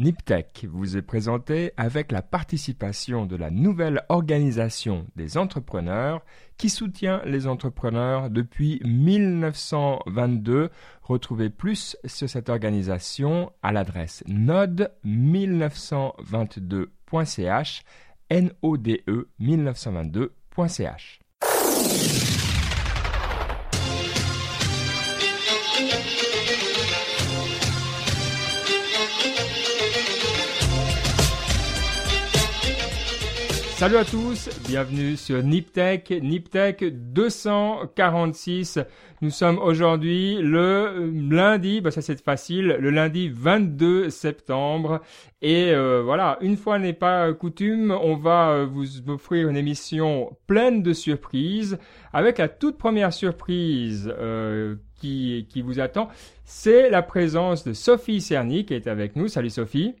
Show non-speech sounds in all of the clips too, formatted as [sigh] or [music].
Niptec vous est présenté avec la participation de la nouvelle organisation des entrepreneurs qui soutient les entrepreneurs depuis 1922. Retrouvez plus sur cette organisation à l'adresse node1922.ch node1922.ch Salut à tous, bienvenue sur Niptech, Niptech 246. Nous sommes aujourd'hui le lundi, bah ça c'est facile, le lundi 22 septembre. Et euh, voilà, une fois n'est pas coutume, on va euh, vous offrir une émission pleine de surprises. Avec la toute première surprise euh, qui, qui vous attend, c'est la présence de Sophie Cerny qui est avec nous. Salut Sophie.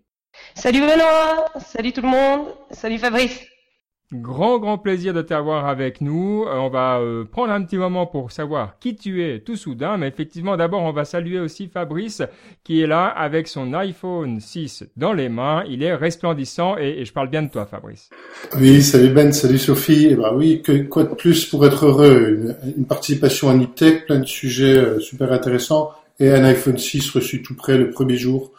Salut Benoît, salut tout le monde, salut Fabrice. Grand, grand plaisir de t'avoir avec nous. Euh, on va euh, prendre un petit moment pour savoir qui tu es tout soudain, mais effectivement, d'abord, on va saluer aussi Fabrice qui est là avec son iPhone 6 dans les mains. Il est resplendissant et, je parle bien de toi, Fabrice. Oui, salut Ben, salut Sophie. Eh ben oui, quoi de plus pour être heureux? Une, participation à Niptech, plein de sujets euh, super intéressants et un iPhone 6 reçu tout près le premier jour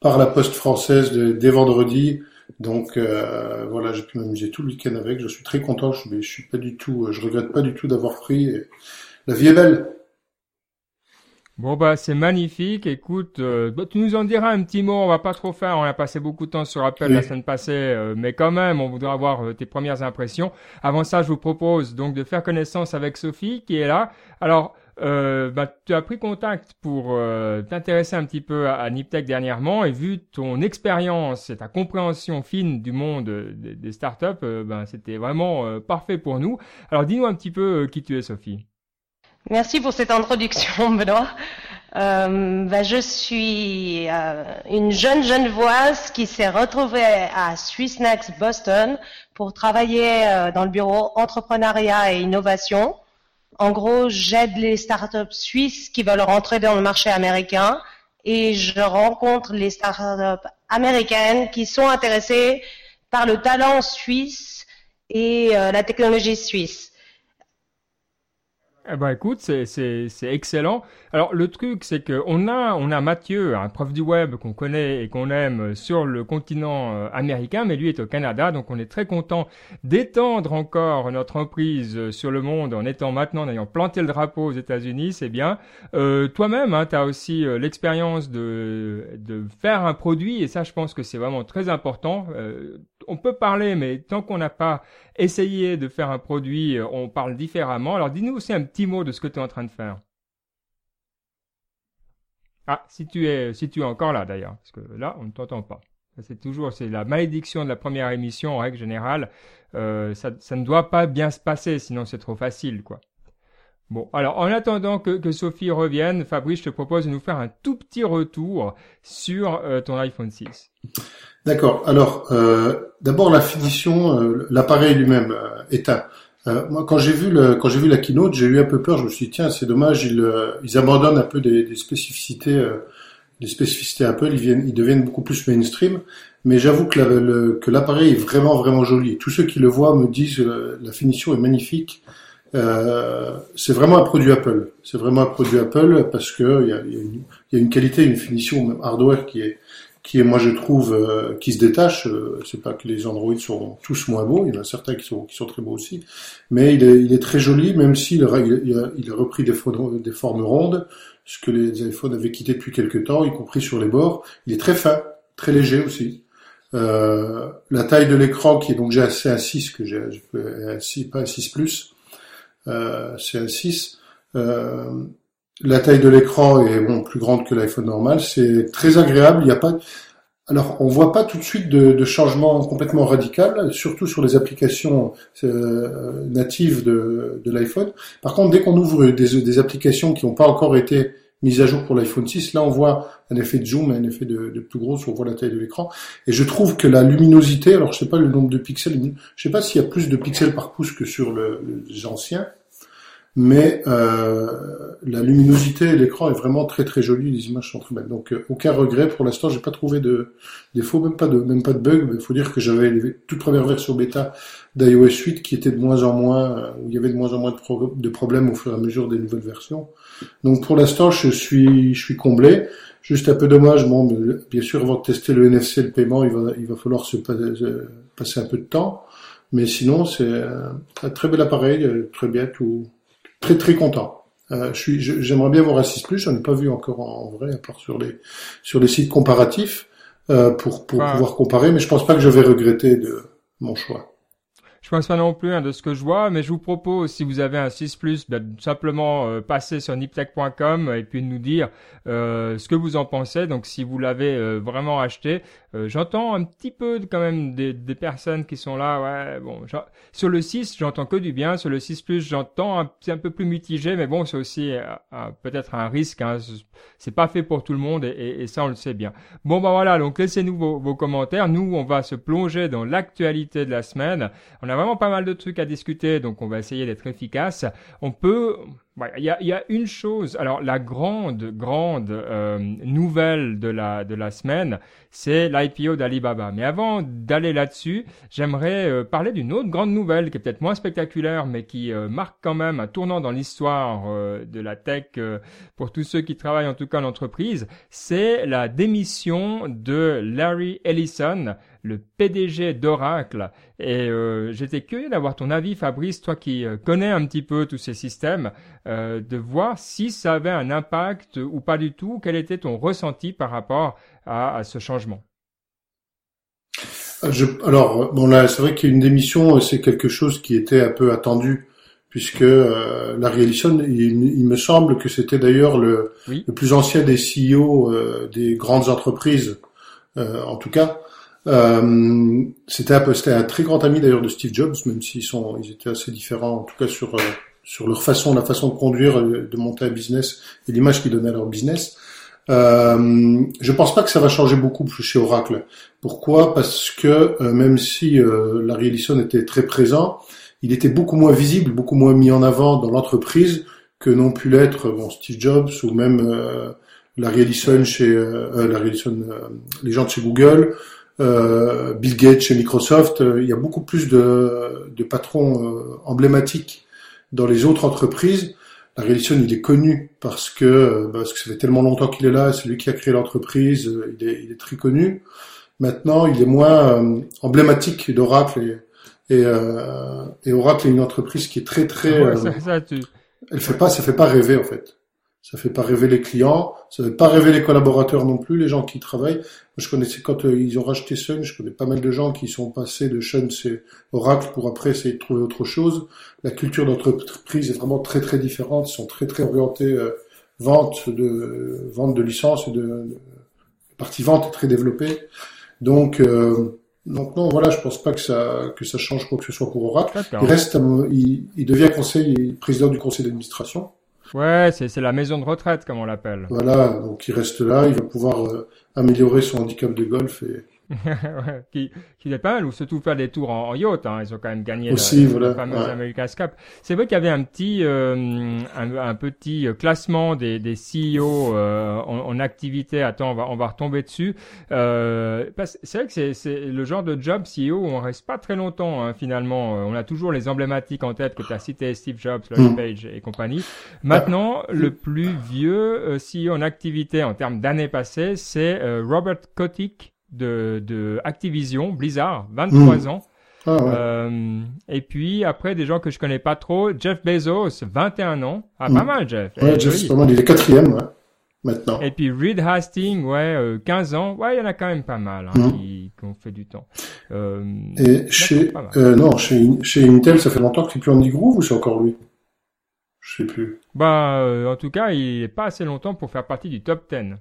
par la poste française dès vendredi. Donc euh, voilà, j'ai pu m'amuser tout le week-end avec. Je suis très content. Je, mais je suis pas du tout, euh, je regrette pas du tout d'avoir pris. La vie est belle. Bon bah c'est magnifique. Écoute, euh, bah, tu nous en diras un petit mot. On va pas trop faire. On a passé beaucoup de temps sur Apple la semaine passée, mais quand même, on voudrait avoir tes premières impressions. Avant ça, je vous propose donc de faire connaissance avec Sophie qui est là. Alors euh, bah, tu as pris contact pour euh, t'intéresser un petit peu à, à, Niptech dernièrement et vu ton expérience et ta compréhension fine du monde des, startups, euh, ben, c'était vraiment euh, parfait pour nous. Alors dis-nous un petit peu qui tu es, Sophie. Merci pour cette introduction, [laughs] Benoît. Bah, je suis une jeune genevoise qui s'est retrouvée à Swissnex Boston pour travailler dans le bureau entrepreneuriat et innovation. En gros, j'aide les startups suisses qui veulent rentrer dans le marché américain et je rencontre les startups américaines qui sont intéressées par le talent suisse et euh, la technologie suisse. Eh ben écoute, c'est excellent. Alors le truc c'est que on a on a Mathieu, un prof du web qu'on connaît et qu'on aime sur le continent euh, américain, mais lui est au Canada, donc on est très content d'étendre encore notre emprise sur le monde en étant maintenant en ayant planté le drapeau aux États-Unis, c'est bien. Euh, toi-même, hein, tu as aussi euh, l'expérience de de faire un produit et ça je pense que c'est vraiment très important. Euh, on peut parler, mais tant qu'on n'a pas essayé de faire un produit, on parle différemment. Alors dis-nous aussi un petit mot de ce que tu es en train de faire. Ah, si tu es, si encore là d'ailleurs, parce que là, on ne t'entend pas. C'est toujours, c'est la malédiction de la première émission en règle générale. Euh, ça, ne doit pas bien se passer, sinon c'est trop facile, quoi. Bon, alors en attendant que, Sophie revienne, Fabrice, je te propose de nous faire un tout petit retour sur euh, ton iPhone 6. D'accord. Alors, euh, d'abord la finition, euh, l'appareil lui-même euh, éteint. moi, quand j'ai vu le, quand j'ai vu la keynote, j'ai eu un peu peur. Je me suis dit tiens, c'est dommage, ils, ils abandonnent un peu des, des spécificités, des spécificités Apple. Ils viennent, ils deviennent beaucoup plus mainstream. Mais j'avoue que, le, que l'appareil est vraiment vraiment joli. tous ceux qui le voient me disent que la finition est magnifique. C'est vraiment un produit Apple. C'est vraiment un produit Apple parce que il y a, y a, une qualité, une finition même hardware qui est qui est, moi je trouve, euh, qui se détache. Euh, c'est pas que les Android sont tous moins beaux, il y en a certains qui sont, qui sont très beaux aussi, mais il est, il est très joli, même s'il il a, il a repris des, des formes rondes, ce que les iPhones avaient quitté depuis quelques temps, y compris sur les bords. Il est très fin, très léger aussi. Euh, la taille de l'écran qui est donc j'ai assez un 6 que j'ai un 6 pas un 6 plus euh, c'est un 6 euh, la taille de l'écran est bon plus grande que l'iPhone normal. C'est très agréable. Il n'y a pas alors, on voit pas tout de suite de, de changement complètement radical, surtout sur les applications euh, natives de, de l'iPhone. Par contre, dès qu'on ouvre des, des applications qui n'ont pas encore été mises à jour pour l'iPhone 6, là, on voit un effet de zoom, un effet de, de plus gros, on voit la taille de l'écran. Et je trouve que la luminosité, alors je sais pas le nombre de pixels, je sais pas s'il y a plus de pixels par pouce que sur le, les anciens, mais euh, la luminosité de l'écran est vraiment très très jolie, les images sont très belles. Donc euh, aucun regret pour l'instant, j'ai pas trouvé de défaut, même pas de même pas de bug. Il faut dire que j'avais les toute première version bêta d'iOS 8 qui était de moins en moins, euh, où il y avait de moins en moins de, problèmes au fur et à mesure des nouvelles versions. Donc pour l'instant, je suis je suis comblé. Juste un peu dommage, bon, bien sûr, avant de tester le NFC, le paiement, il va il va falloir se passer un peu de temps. Mais sinon, c'est un très bel appareil, très bien, tout très très content. Euh, je suis, j'aimerais bien voir un 6 Plus. J'en ai pas vu encore en, vrai, à part sur les sur les sites comparatifs euh, pour pour pouvoir comparer. Mais je pense pas que je vais regretter de mon choix. Je pense pas non plus hein, de ce que je vois, mais je vous propose, si vous avez un 6 Plus, ben, simplement euh, passer sur niptech.com et puis nous dire euh, ce que vous en pensez. Donc si vous l'avez euh, vraiment acheté, j'entends un petit peu quand même des, des, personnes qui sont là. Ouais, bon, sur le 6, j'entends que du bien. Sur le 6 Plus, j'entends un, peu plus mitigé, mais bon, c'est aussi peut-être un risque. Hein. C'est pas fait pour tout le monde et, et, ça on le sait bien. Bon ben voilà, donc laissez-nous vos, vos, commentaires. Nous, on va se plonger dans l'actualité de la semaine. Vraiment pas mal de trucs à discuter, donc on va essayer d'être efficace. On peut, il y, a, y, a, une chose. Alors la grande, grande euh, nouvelle de la de la semaine, c'est l'IPO d'Alibaba. Mais avant d'aller là-dessus, j'aimerais euh, parler d'une autre grande nouvelle qui est peut-être moins spectaculaire, mais qui euh, marque quand même un tournant dans l'histoire de la tech pour tous ceux qui travaillent en tout cas en entreprise. C'est la démission de Larry Ellison, le PDG d'Oracle. Et euh, j'étais curieux d'avoir ton avis, Fabrice, toi qui euh, connais un petit peu tous ces systèmes, euh, de voir si ça avait un impact ou pas du tout. Quel était ton ressenti par rapport à, ce changement? Je, alors, bon là, c'est vrai qu'une démission, c'est quelque chose qui était un peu attendu, puisque euh, Larry Ellison, il, me semble que c'était d'ailleurs le, le, plus ancien des CEO des grandes entreprises, en tout cas. Euh, c'était un, c'était un très grand ami d'ailleurs de Steve Jobs, même s'ils sont, ils étaient assez différents, en tout cas sur euh, sur leur façon, la façon de conduire, euh, de monter un business et l'image qu'ils donnaient à leur business. Euh, je pense pas que ça va changer beaucoup chez Oracle. Pourquoi? Parce que même si Larry Ellison était très présent, il était beaucoup moins visible, beaucoup moins mis en avant dans l'entreprise que n'ont pu l'être bon, Steve Jobs ou même Larry Ellison chez Larry Ellison, les gens de chez Google euh, Bill Gates chez Microsoft, euh, il y a beaucoup plus de, de patrons euh, emblématiques dans les autres entreprises. La Ellison, il est connu parce que parce que ça fait tellement longtemps qu'il est là, c'est lui qui a créé l'entreprise, il est, il est très connu. Maintenant, il est moins emblématique d'Oracle et, et, et, Oracle est une entreprise qui est très très. Elle fait pas, ça fait pas rêver en fait ça fait pas rêver les clients, ça fait pas rêver les collaborateurs non plus, les gens qui travaillent. je connaissais quand euh, ils ont racheté Sun, je connais pas mal de gens qui sont passés de Sun c'est Oracle pour après essayer de trouver autre chose. La culture d'entreprise est vraiment très très différente, ils sont très très orientés euh, vente de vente de licences et de, de partie vente est très développée. Donc euh, donc non, voilà, je pense pas que ça que ça change quoi que ce soit pour Oracle. Il reste, il, il devient conseil, président du conseil d'administration. Ouais, c'est la maison de retraite, comme on l'appelle. Voilà, donc il reste là, il va pouvoir euh, améliorer son handicap de golf et [laughs] qui, qui est pas mal, ou surtout faire des tours en, yacht. Hein. Ils ont quand même gagné Aussi, la, voilà, fameuse America's Cup. C'est vrai qu'il y avait un petit, euh, un, un, petit classement des, des CEO euh, en, en, activité. Attends, on va, on va retomber dessus. Euh, c'est vrai que c'est le genre de job CEO où on reste pas très longtemps hein, finalement. On a toujours les emblématiques en tête que tu as cité, Steve Jobs, Larry mm. Page et compagnie. Maintenant, le plus vieux CEO en activité en termes d'années passées, c'est Robert Kotick de, de Activision, Blizzard, 23 hmm. ans. Ah, euh, et puis après des gens que je connais pas trop, Jeff Bezos, 21 ans. Ah, pas hmm. mal Jeff. Ouais, eh, Jeff, c'est pas mal, il est quatrième ouais, maintenant. Et puis Reed Hastings, ouais, 15 euh, ans. Ouais, il y en a quand même pas mal hein, hmm. qui, qui, ont fait du temps. Euh, et chez, euh, non, chez, chez Intel, ça fait longtemps que c'est plus Andy Groove ou c'est encore lui? Je sais plus. Bah, en tout cas, il est pas assez longtemps pour faire partie du top 10.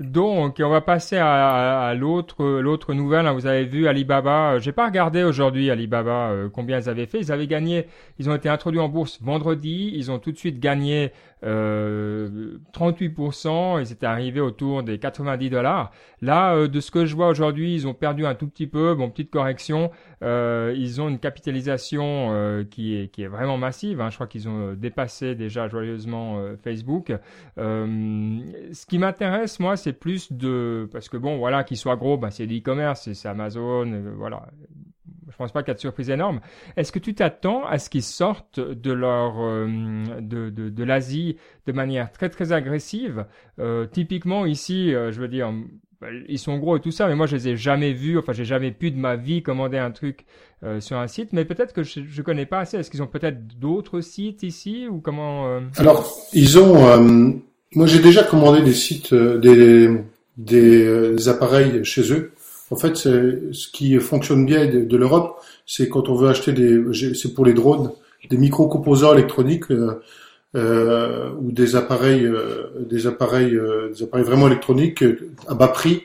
Donc, on va passer à, l'autre l'autre nouvelle. Hein. Vous avez vu Alibaba. Euh, j'ai pas regardé aujourd'hui Alibaba euh, combien ils avaient fait. Ils avaient gagné. Ils ont été introduits en bourse vendredi. Ils ont tout de suite gagné euh, 38%, ils étaient arrivés autour des 90 dollars. Là, euh, de ce que je vois aujourd'hui, ils ont perdu un tout petit peu. Bon, petite correction, euh, ils ont une capitalisation euh, qui est qui est vraiment massive. Hein. Je crois qu'ils ont dépassé déjà joyeusement Facebook. ce qui m'intéresse, moi, c'est plus de parce que bon, voilà, qu'ils soient gros, bah, c'est l'e-commerce, c'est Amazon, voilà je pense pas qu'il y a de surprise énorme. Est-ce que tu t'attends à ce qu'ils sortent de leur euh, de, de, l'Asie de manière très très agressive? Euh, Typiquement ici, euh, je veux dire, bah, ils sont gros et tout ça, mais moi je les ai jamais vus. Enfin, j'ai jamais pu de ma vie commander un truc sur un site. Mais peut-être que je, je connais pas assez. Est-ce qu'ils ont peut-être d'autres sites ici ou comment? Alors, ils ont. moi, j'ai déjà commandé des sites, des des appareils chez eux. En fait, ce qui fonctionne bien de, l'Europe, c'est quand on veut acheter des, c'est pour les drones, des micro-composants électroniques euh, euh, ou des appareils, euh, des appareils, des appareils vraiment électroniques à bas prix.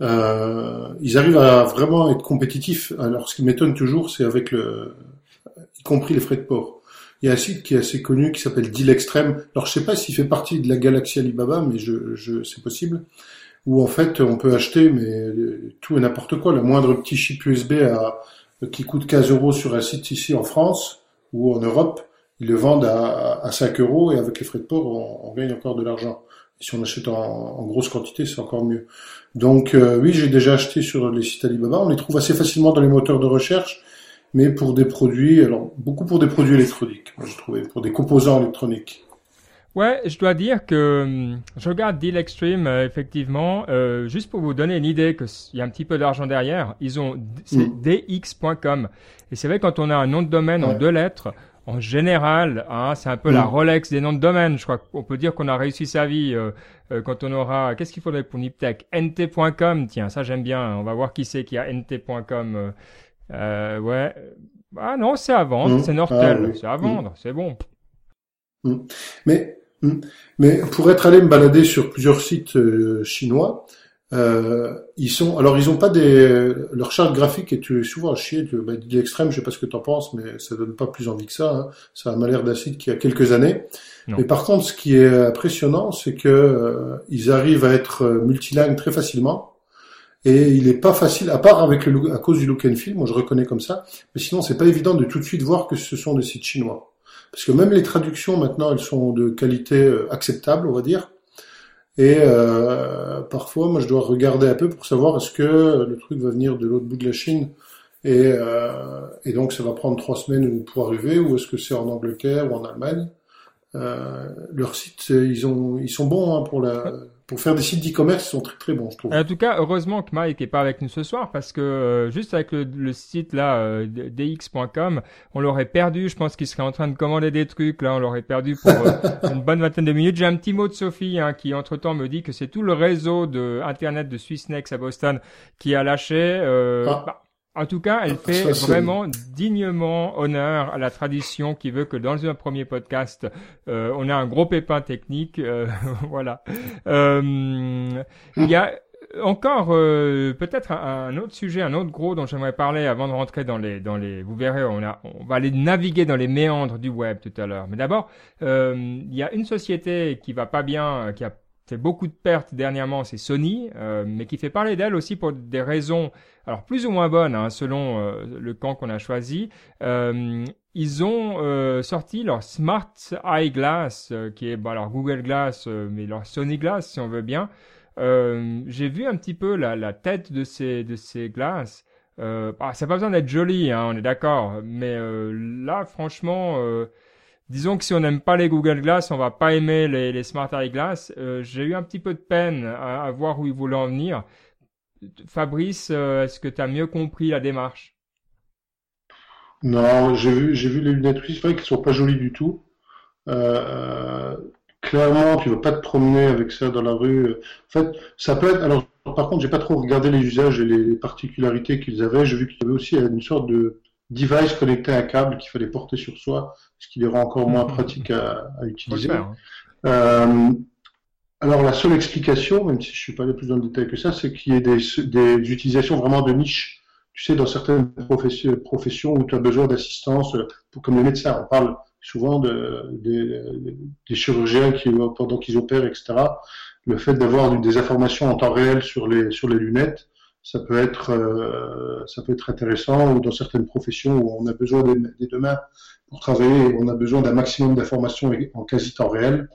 ils arrivent à vraiment être compétitifs. Alors, ce qui m'étonne toujours, c'est avec le, y compris les frais de port. Il y a un site qui est assez connu qui s'appelle Deal Extreme. Alors, je sais pas s'il fait partie de la galaxie Alibaba, mais je, je c'est possible où en fait on peut acheter mais tout et n'importe quoi. Le moindre petit chip USB à, qui coûte 15 euros sur un site ici en France ou en Europe, ils le vendent à, à 5 euros et avec les frais de port, on, on gagne encore de l'argent. si on achète en, en grosse quantité, c'est encore mieux. Donc euh, oui, j'ai déjà acheté sur les sites Alibaba. On les trouve assez facilement dans les moteurs de recherche, mais pour des produits, alors beaucoup pour des produits électroniques, je trouvais, pour des composants électroniques. Ouais, je dois dire que hum, je regarde Deal Extreme, euh, effectivement, euh, juste pour vous donner une idée qu'il y a un petit peu d'argent derrière, ils ont, c'est mm. dx.com. Et c'est vrai, quand on a un nom de domaine en deux lettres, en général, hein, c'est un peu la mm. Rolex des noms de domaine. Je crois qu'on peut dire qu'on a réussi sa vie euh, euh quand on aura. Qu'est-ce qu'il faudrait pour Niptech? Nt.com. Tiens, ça j'aime bien. On va voir qui c'est qui a nt.com. Euh, ouais. Ah non, c'est à vendre. Mm. C'est Nortel. Ah c'est à vendre. C'est bon. Mais. Mais pour être allé me balader sur plusieurs sites euh, chinois, euh, ils sont, alors ils ont pas des, leur charte graphique est souvent à chier. Tu, bah, extrême, je sais pas ce que tu en penses, mais ça donne pas plus envie que ça. Hein. Ça a l'air d'un site qui a quelques années. Mais par contre, ce qui est impressionnant, c'est que euh, ils arrivent à être multilingues très facilement. Et il est pas facile, à part avec le, à cause du look and feel, moi je reconnais comme ça. Mais sinon, c'est pas évident de tout de suite voir que ce sont des sites chinois. Parce que même les traductions maintenant, elles sont de qualité euh, acceptable, on va dire. Et euh, parfois, moi, je dois regarder un peu pour savoir est-ce que le truc va venir de l'autre bout de la Chine et, euh, et donc ça va prendre trois semaines pour arriver, ou est-ce que c'est en Angleterre ou en Allemagne. Euh, leurs sites, ils ont, ils sont bons hein, pour la pour faire des sites d'e-commerce, ils sont très très bons, je trouve. En tout cas, heureusement que Mike est pas avec nous ce soir parce que euh, juste avec le, site là euh, dx.com, on l'aurait perdu. Je pense qu'il serait en train de commander des trucs là, on l'aurait perdu pour euh, [laughs] une bonne vingtaine de minutes. J'ai un petit mot de Sophie hein, qui entre temps me dit que c'est tout le réseau de internet de Swissnex à Boston qui a lâché. Ah. Bah, en tout cas, elle fait vraiment dignement honneur à la tradition qui veut que dans un premier podcast, euh, on a un gros pépin technique. Euh, [laughs] voilà. Euh, il y a encore peut-être un, autre sujet, un autre gros dont j'aimerais parler avant de rentrer dans les, dans les. Vous verrez, on a, on va aller naviguer dans les méandres du web tout à l'heure. Mais d'abord, il y a une société qui va pas bien, qui a fait beaucoup de pertes dernièrement, c'est Sony, euh, mais qui fait parler d'elle aussi pour des raisons, alors plus ou moins bonnes, hein, selon euh, le camp qu'on a choisi. Euh, ils ont euh, sorti leur Smart Eyeglass, qui est bon, alors Google Glass, mais leur Sony Glass, si on veut bien. J'ai vu un petit peu la, la, tête de ces de ces glaces. ah, ça n'a pas besoin d'être joli, hein, on est d'accord, mais là, franchement Disons que si on n'aime pas les Google Glass, on va pas aimer les, Smart Eyeglass. Euh, J'ai eu un petit peu de peine à, voir où ils voulaient en venir. Fabrice, euh, est-ce que tu as mieux compris la démarche? Non, j'ai vu, les lunettes c'est vrai qu'elles sont pas jolies du tout. Euh, clairement, tu vas pas te promener avec ça dans la rue. En fait, ça peut être. Alors, par contre, j'ai pas trop regardé les usages et les particularités qu'ils avaient. J'ai vu qu'il y avait aussi une sorte de device connecté à un câble qu'il fallait porter sur soi, ce qui les rend encore moins [laughs] pratique à, utiliser. Hein. Euh, alors la seule explication, même si je suis pas allé plus dans le détail que ça, c'est qu'il y ait des, des, utilisations vraiment de niche. Tu sais, dans certaines professions, professions où tu as besoin d'assistance, comme les médecins, on parle souvent de, des chirurgiens qui, pendant qu'ils opèrent, etc., le fait d'avoir des informations en temps réel sur les, sur les lunettes, ça peut être, euh, ça peut être intéressant ou dans certaines professions où on a besoin des, des deux mains pour travailler, on a besoin d'un maximum d'informations en quasi temps réel.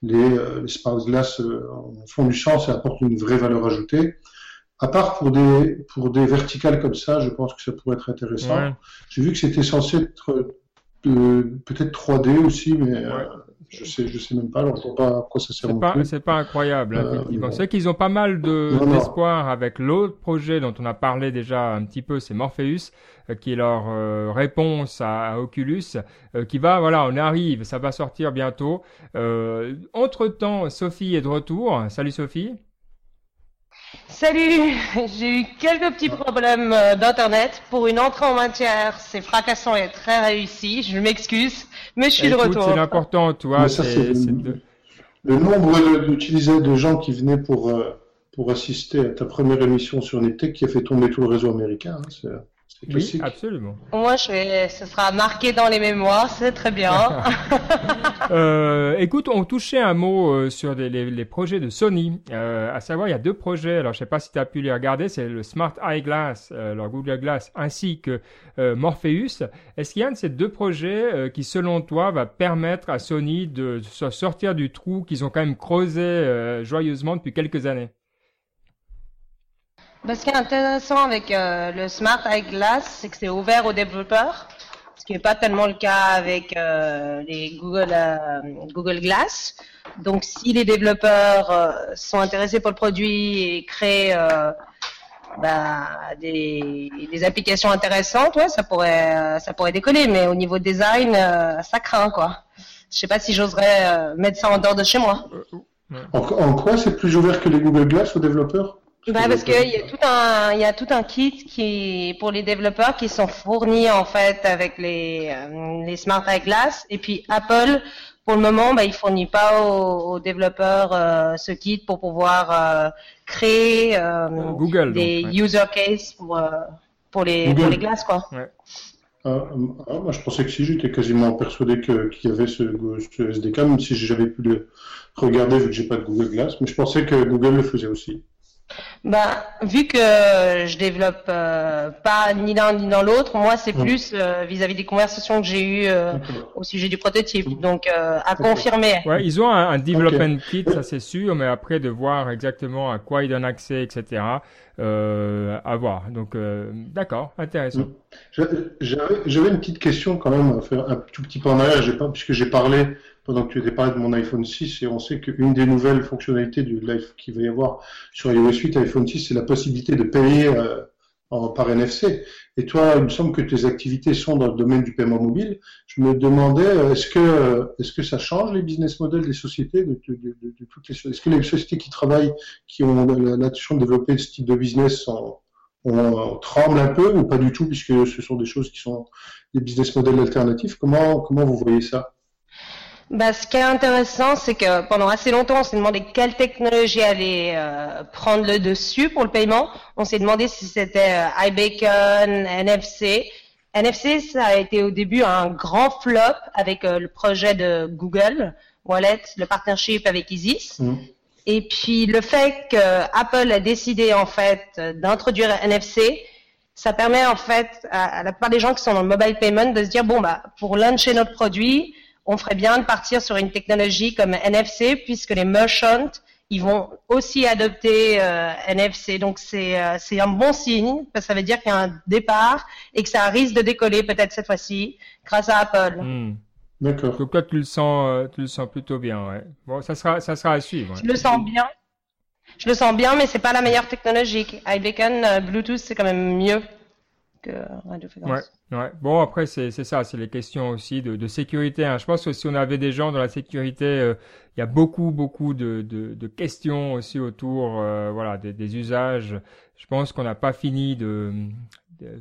Les, euh, les euh, font du sens et apportent une vraie valeur ajoutée. À part pour des, pour des verticales comme ça, je pense que ça pourrait être intéressant. J'ai vu que c'était censé être peut-être 3D aussi, mais euh, je sais, je sais même pas. Alors, je vois pas à quoi ça sert. C'est pas, c'est pas incroyable. Hein, euh. C'est qu'ils ont pas mal de d'espoir avec l'autre projet dont on a parlé déjà un petit peu, c'est Morpheus, euh, qui est leur euh, réponse à, à Oculus, qui va, voilà, on arrive, ça va sortir bientôt. entre temps, Sophie est de retour. Salut Sophie. Salut, [laughs] j'ai eu quelques petits problèmes euh, d'internet. Pour une entrée en matière, c'est fracassant et très réussi. Je m'excuse, mais je suis de retour. C'est l'important, toi. c'est le, nombre d'utilisateurs de gens qui venaient pour euh, pour assister à ta première émission sur Niptech qui a fait tomber tout le réseau américain. Hein, oui, absolument. Moi, je vais, ce sera marqué dans les mémoires, c'est très bien. [laughs] euh, écoute, on touchait un mot euh, sur les, les, projets de Sony. Euh, à savoir, il y a deux projets. Alors, je sais pas si tu as pu les regarder. C'est le Smart Eyeglass, euh, leur Google Glass, ainsi que euh, Morpheus. Est-ce qu'il y a un de ces deux projets qui, selon toi, va permettre à Sony de sortir du trou qu'ils ont quand même creusé joyeusement depuis quelques années? Ce qui est intéressant avec euh, le Smart Eyeglass, c'est que c'est ouvert aux développeurs, ce qui n'est pas tellement le cas avec euh, les Google, euh, Google Glass. Donc, si les développeurs sont intéressés pour le produit et créent bah, des, applications intéressantes, ouais, ça pourrait, ça pourrait décoller. Mais au niveau design, ça craint, quoi. Je sais pas si j'oserais mettre ça en dehors de chez moi. en quoi c'est plus ouvert que les Google Glass aux développeurs? Bah, parce qu'il y a tout un, il y a tout un kit qui, pour les développeurs qui sont fournis en fait avec les, euh, les smart eyeglass. Et puis Apple, pour le moment, bah, il fournit pas aux, développeurs euh, ce kit pour pouvoir euh, créer Google, des user case pour, pour les, pour les glaces, quoi. Ouais. Ah, ah, moi, je pensais que si j'étais quasiment persuadé qu'il y avait ce, ce SDK, même si j'avais pu le regarder vu que j'ai pas de Google Glass, mais je pensais que Google le faisait aussi. Ben, vu que je développe euh, pas ni l'un ni dans l'autre, moi c'est plus euh, vis-à-vis des conversations que j'ai eues euh, au sujet du prototype. Donc à confirmer. Ouais, ils ont un, development kit, ça c'est sûr, mais après de voir exactement à quoi ils donnent accès, etc. à voir. Donc d'accord, intéressant. J'avais une petite question quand même, faire un tout petit peu en arrière, pas, puisque j'ai parlé pendant que tu étais parlé de mon iPhone 6, et on sait qu'une des nouvelles fonctionnalités du live qu'il va y avoir sur iOS 8 iPhone 6, c'est la possibilité de payer euh, par NFC. Et toi, il me semble que tes activités sont dans le domaine du paiement mobile. Je me demandais, euh, est-ce que, euh, est-ce que ça change les business models des sociétés, Est-ce que les sociétés qui travaillent, qui ont l'intention de développer ce type de business on, tremble un peu ou pas du tout, puisque ce sont des choses qui sont des business models alternatifs? Comment, comment vous voyez ça? Bah, ce qui est intéressant, c'est que pendant assez longtemps, on s'est demandé quelle technologie allait euh, prendre le dessus pour le paiement. On s'est demandé si c'était euh, iBacon, NFC. NFC, ça a été au début un grand flop avec euh, le projet de Google Wallet, le partnership avec Isis. Mmh. Et puis le fait que Apple a décidé en fait d'introduire NFC, ça permet en fait à, à, la plupart des gens qui sont dans le mobile payment de se dire bon bah pour lancer notre produit, on ferait bien de partir sur une technologie comme NFC puisque les merchants ils vont aussi adopter euh, NFC. Donc c'est euh, c'est un bon signe parce que ça veut dire qu'il y a un départ et que ça risque de décoller peut-être cette fois-ci grâce à Apple. Hmm. D'accord. Donc toi tu le sens euh, tu le sens plutôt bien ouais. Bon ça sera ça sera à suivre. Je le sens bien. Je le sens bien mais c'est pas la meilleure technologie. iBeacon Bluetooth c'est quand même mieux que Ouais. Ouais. Bon, après, c'est ça, c'est les questions aussi de, sécurité. Hein. Je pense que si on avait des gens dans la sécurité, euh, il y a beaucoup, beaucoup de, de, questions aussi autour euh, voilà, des, usages. Je pense qu'on n'a pas fini de,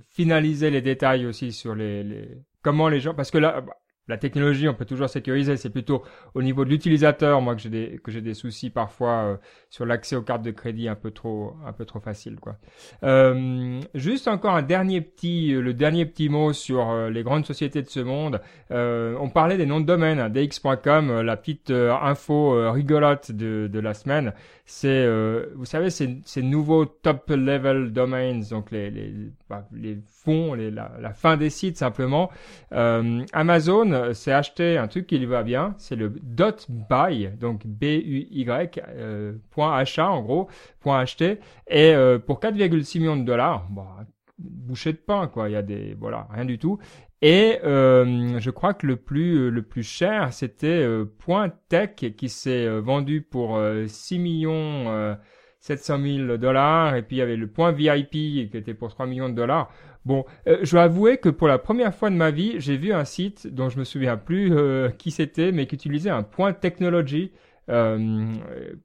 finaliser les détails aussi sur les, comment les gens... Parce que là, la technologie, on peut toujours sécuriser. C'est plutôt au niveau de l'utilisateur, moi, que j'ai des que j'ai des soucis parfois euh, sur l'accès aux cartes de crédit un peu trop un peu trop facile, quoi. Euh, juste encore un dernier petit le dernier petit mot sur euh, les grandes sociétés de ce monde. on parlait des noms de domaine, hein, dx.com, la petite info rigolote de de la semaine. C'est vous savez ces ces nouveaux top level domains, donc les les bah, les fonds, les, la, la fin des sites simplement. Amazon c'est acheter un truc qui lui va bien, c'est le dot buy, donc B-U-Y, euh, point achat en gros, point acheter, et euh, pour 4,6 millions de dollars, bah, bouchée de pain quoi, il y a des, voilà, rien du tout. Et euh, je crois que le plus le plus cher c'était Point Tech qui s'est vendu pour 6 millions 700 000 dollars et puis il y avait le Point VIP qui était pour 3 millions de dollars. Bon, euh, je dois avouer que pour la première fois de ma vie, j'ai vu un site dont je me souviens plus euh, qui c'était, mais qui utilisait un point technology euh,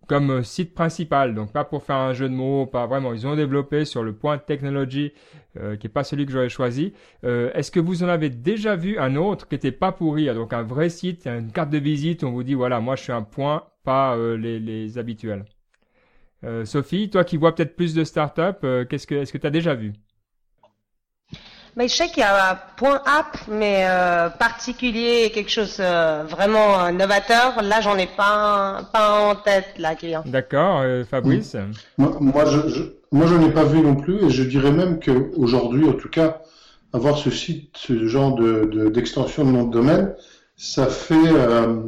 comme site principal. Donc pas pour faire un jeu de mots, pas vraiment. Ils ont développé sur le point technology, qui est pas celui que j'aurais choisi. Est-ce que vous en avez déjà vu un autre qui était pas pourri, donc un vrai site, une carte de visite, on vous dit voilà, moi je suis un point, pas les, les, habituels. Sophie, toi qui vois peut-être plus de startups, qu'est-ce que est-ce que tu as déjà vu? Mais je sais qu'il y a un point app, mais euh, particulier, quelque chose euh, vraiment novateur. Là, j'en ai pas pas en tête là qui vient. D'accord, euh, Fabrice. Moi, moi, je, je moi, je n'ai pas vu non plus, et je dirais même que aujourd'hui, en tout cas, avoir ce site, ce genre de d'extension de, nom de domaine, ça fait. Euh,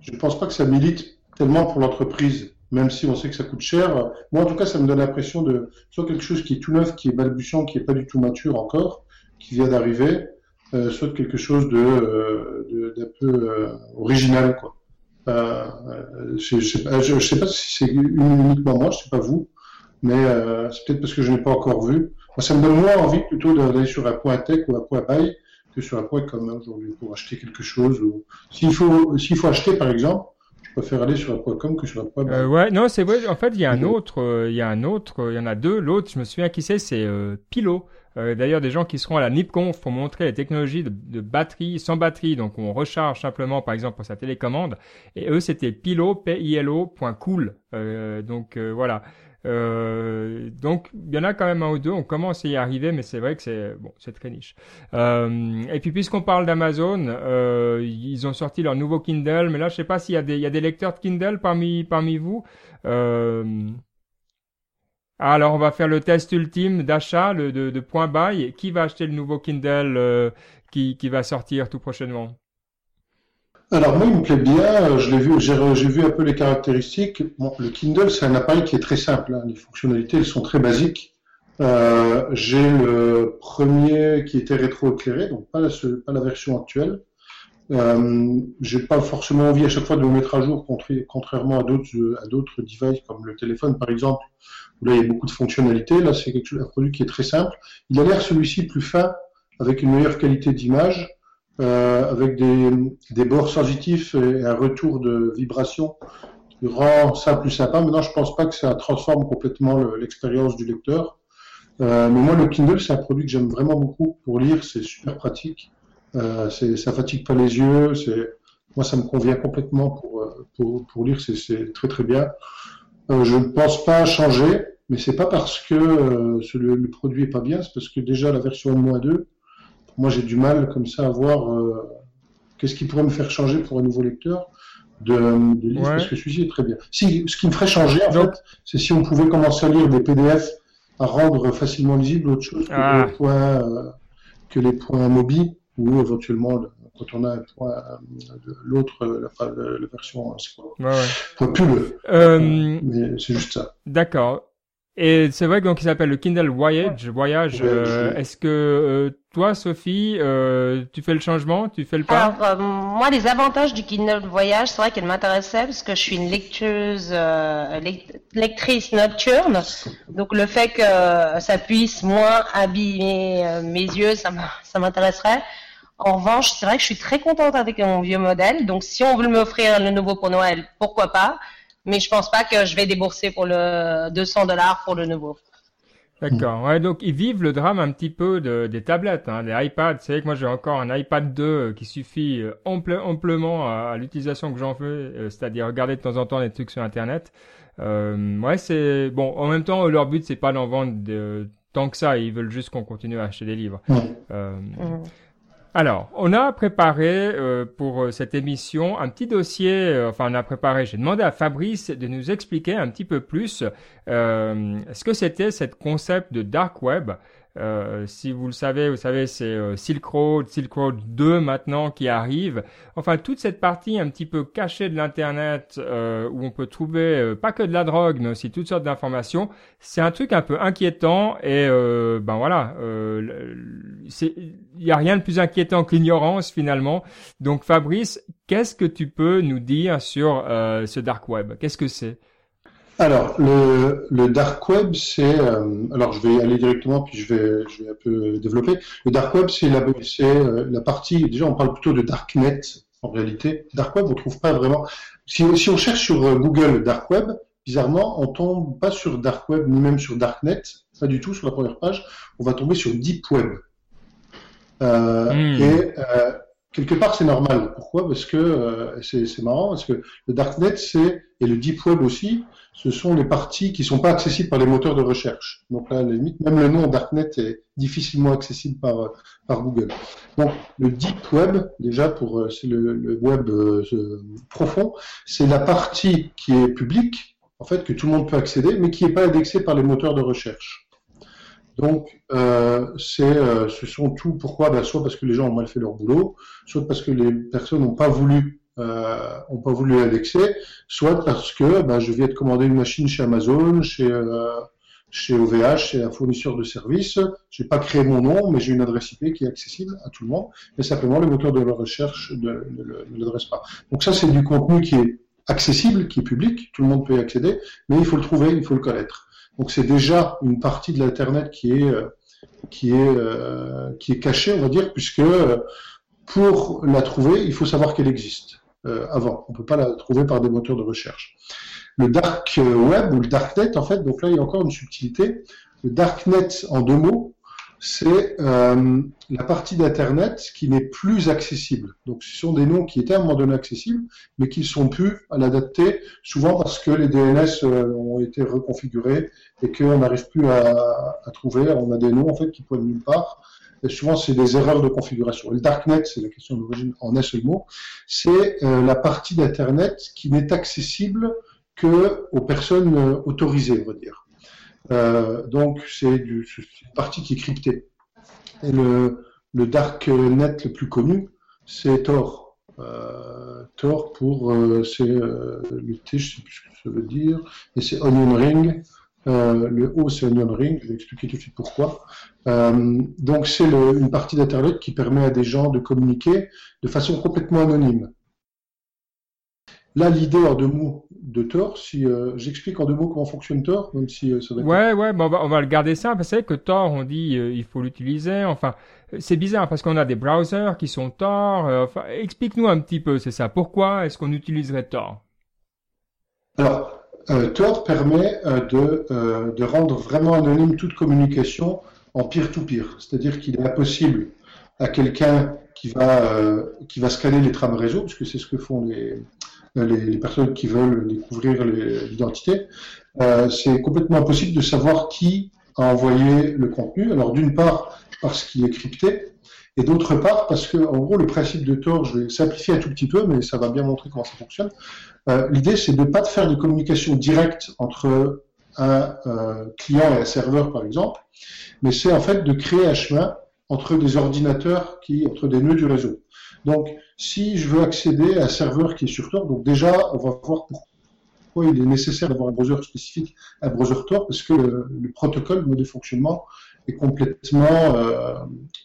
je ne pense pas que ça milite tellement pour l'entreprise même si on sait que ça coûte cher. Moi, en tout cas, ça me donne l'impression de soit quelque chose qui est tout neuf, qui est balbutiant, qui est pas du tout mature encore, qui vient d'arriver, euh, soit quelque chose de euh, d'un peu euh, original, quoi. Euh, je, je, sais pas, si c'est uniquement moi, je sais pas vous, mais c'est peut-être parce que je n'ai pas encore vu. Moi, ça me donne moins envie plutôt d'aller sur un point tech ou un point buy que sur un point comme aujourd'hui pour acheter quelque chose. Ou... S'il faut, s'il faut acheter, par exemple, préfère aller sur un point com que sur un point. Euh, ouais, non, c'est vrai. En fait, il y a un autre, il y a un autre, il y en a deux. L'autre, je me souviens qui c'est, c'est euh, Pilo. Euh, d'ailleurs, des gens qui seront à la NIPConf pour montrer les technologies de, batterie sans batterie, donc on recharge simplement, par exemple, pour sa télécommande. Et eux, c'était Pilo, p i l .cool. Euh, donc euh, voilà. Euh, donc il y en a quand même un ou deux. On commence à y arriver, mais c'est vrai que c'est bon, c'est très niche. Euh, et puis puisqu'on parle d'Amazon, euh, ils ont sorti leur nouveau Kindle, mais là je sais pas s'il y a des y a des lecteurs de Kindle parmi parmi vous. Euh, alors, on va faire le test ultime d'achat le, de, de point buy. Qui va acheter le nouveau Kindle euh, qui, qui va sortir tout prochainement? Alors moi, il me plaît bien. Je l'ai vu, j'ai vu un peu les caractéristiques. Le Kindle, c'est un appareil qui est très simple. Hein. Les fonctionnalités, elles sont très basiques. Euh, j'ai le premier qui était rétroéclairé, donc pas la, version actuelle. Euh, j'ai pas forcément envie à chaque fois de me mettre à jour, contrairement à d'autres à d'autres devices comme le téléphone par exemple, où là il y a beaucoup de fonctionnalités. Là c'est un produit qui est très simple. Il a l'air celui-ci plus fin, avec une meilleure qualité d'image, euh, avec des, des bords sensitifs et un retour de vibration qui rend ça plus sympa. Maintenant je pense pas que ça transforme complètement l'expérience du lecteur. Euh, mais moi le Kindle c'est un produit que j'aime vraiment beaucoup pour lire, c'est super pratique. Euh, ça fatigue pas les yeux. Moi, ça me convient complètement pour euh, pour, pour lire. C'est très très bien. Euh, je ne pense pas changer, mais c'est pas parce que euh, le, le, produit est pas bien, c'est parce que déjà la version M-2, moi j'ai du mal comme ça à voir euh, qu'est-ce qui pourrait me faire changer pour un nouveau lecteur de, de parce que celui-ci est très bien. Si, ce qui me ferait changer, en fait, c'est si on pouvait commencer à lire des PDF à rendre facilement lisible autre chose que, ah. les, points, que les points mobiles ou éventuellement quand on a un point de l'autre la, la, version ouais, ouais. pub euh, mais c'est juste ça d'accord et c'est vrai donc il s'appelle le Kindle Voyage voyage euh, est-ce que euh, toi Sophie euh, tu fais le changement tu fais le pas alors euh, moi les avantages du Kindle Voyage c'est vrai qu'elle m'intéressait parce que je suis une lecteuse lectrice nocturne donc le fait que ça puisse moins abîmer mes yeux ça m'intéresserait en revanche, c'est vrai que je suis très contente avec mon vieux modèle. Donc, si on veut m'offrir le nouveau pour Noël, pourquoi pas? Mais je pense pas que je vais débourser pour le 200 dollars pour le nouveau. D'accord. Ouais, donc ils vivent le drame un petit peu de, des tablettes, hein, des iPads. C'est vrai que moi j'ai encore un iPad 2 qui suffit euh, amplement à, l'utilisation que j'en fais, euh, c'est-à-dire regarder de temps en temps des trucs sur Internet. Euh, ouais, c'est bon. En même temps, leur but c'est pas d'en vendre de, tant que ça. Ils veulent juste qu'on continue à acheter des livres. Euh, alors, on a préparé euh, pour euh, cette émission un petit dossier, euh, enfin on a préparé, j'ai demandé à Fabrice de nous expliquer un petit peu plus ce que c'était cette concept de dark web. Euh, si vous le savez, vous savez, c'est euh, Silk Road, Silk Road 2 maintenant qui arrive. Enfin, toute cette partie un petit peu cachée de l'Internet euh, où on peut trouver pas que de la drogue, mais aussi toutes sortes d'informations, c'est un truc un peu inquiétant et ben voilà, il n'y a rien de plus inquiétant que l'ignorance finalement. Donc Fabrice, qu'est-ce que tu peux nous dire sur ce dark web? Qu'est-ce que c'est? Alors, le, le dark web, c'est. Euh, alors, je vais aller directement, puis je vais, je vais un peu développer. Le dark web, c'est la, euh, la partie. Déjà, on parle plutôt de darknet en réalité. Dark web, on trouve pas vraiment. Si, si on cherche sur euh, Google dark web, bizarrement, on tombe pas sur dark web ni même sur darknet, pas du tout sur la première page. On va tomber sur deep web. Euh, hmm. Et euh, quelque part, c'est normal. Pourquoi? Parce que euh, c'est marrant, parce que le darknet, c'est et le deep web aussi, ce sont les parties qui sont pas accessibles par les moteurs de recherche. Donc là, limite, même le nom darknet est difficilement accessible par par Google. Donc le deep web, déjà pour euh, c'est le, web euh, profond, c'est la partie qui est publique, en fait, que tout le monde peut accéder, mais qui n'est pas indexée par les moteurs de recherche. Donc, euh, euh, ce sont tout. Pourquoi? Ben, Soit parce que les gens ont mal fait leur boulot, soit parce que les personnes n'ont pas voulu, euh, ont pas voulu indexer, soit parce que ben, je viens de commander une machine chez Amazon, chez euh, chez OVH, chez un fournisseur de services. J'ai pas créé mon nom, mais j'ai une adresse IP qui est accessible à tout le monde. Mais simplement, les moteurs de la recherche ne, ne, l'adressent pas. Donc ça, c'est du contenu qui est accessible, qui est public, tout le monde peut y accéder, mais il faut le trouver, il faut le connaître. Donc c'est déjà une partie de l'internet qui est euh, qui est euh, qui est cachée, on va dire, puisque euh, pour la trouver, il faut savoir qu'elle existe avant. On peut pas la trouver par des moteurs de recherche. Le dark web ou le darknet, en fait, donc là il y a encore une subtilité. Le darknet, en deux mots, c'est euh, la partie d'Internet qui n'est plus accessible. Donc ce sont des noms qui étaient à un moment donné accessibles, mais qui ne sont plus à l'adapter, souvent parce que les DNS euh, ont été reconfigurés et qu'on n'arrive plus à, à, trouver. On a des noms en fait qui pointent nulle part. Souvent, c'est des erreurs de configuration. le darknet, c'est la question d'origine en un seul mot, c'est euh, la partie d'Internet qui n'est accessible que aux personnes euh, autorisées, on va dire. Euh, donc c'est une partie qui est cryptée. Et le, le dark net le plus connu, c'est Tor. Tor pour c'est T, je sais plus ce que ça veut dire, et c'est Onion Ring. Euh, le O c'est Onion Ring, je vais expliquer tout de suite pourquoi. Euh, donc c'est une partie d'Internet qui permet à des gens de communiquer de façon complètement anonyme. Là, l'idée en deux mots de Tor, si euh, j'explique en deux mots comment fonctionne Tor, même si euh, ça va être... Ouais, ouais, on, va, on va le garder ça, parce que que Tor, on dit euh, il faut l'utiliser, enfin, c'est bizarre, parce qu'on a des browsers qui sont Tor, enfin, explique-nous un petit peu, c'est ça, pourquoi est-ce qu'on utiliserait Tor? Alors, Tor permet de, de rendre vraiment anonyme toute communication en peer-to-peer, c'est-à-dire qu'il est impossible à quelqu'un qui va, qui va scanner les trames réseau, puisque c'est ce que font les les, personnes qui veulent découvrir l'identité, euh, c'est complètement impossible de savoir qui a envoyé le contenu. Alors d'une part parce qu'il est crypté, et d'autre part parce que en gros le principe de Tor, je vais simplifier un tout petit peu, mais ça va bien montrer comment ça fonctionne. Euh, L'idée c'est de ne pas faire de communication directe entre un euh, client et un serveur par exemple, mais c'est en fait de créer un chemin entre des ordinateurs qui, entre des nœuds du réseau. Donc, si je veux accéder à un serveur qui est sur Tor, donc déjà, on va voir pourquoi il est nécessaire d'avoir un browser spécifique, un browser Tor, parce que le, protocole, le mode de fonctionnement est complètement, euh,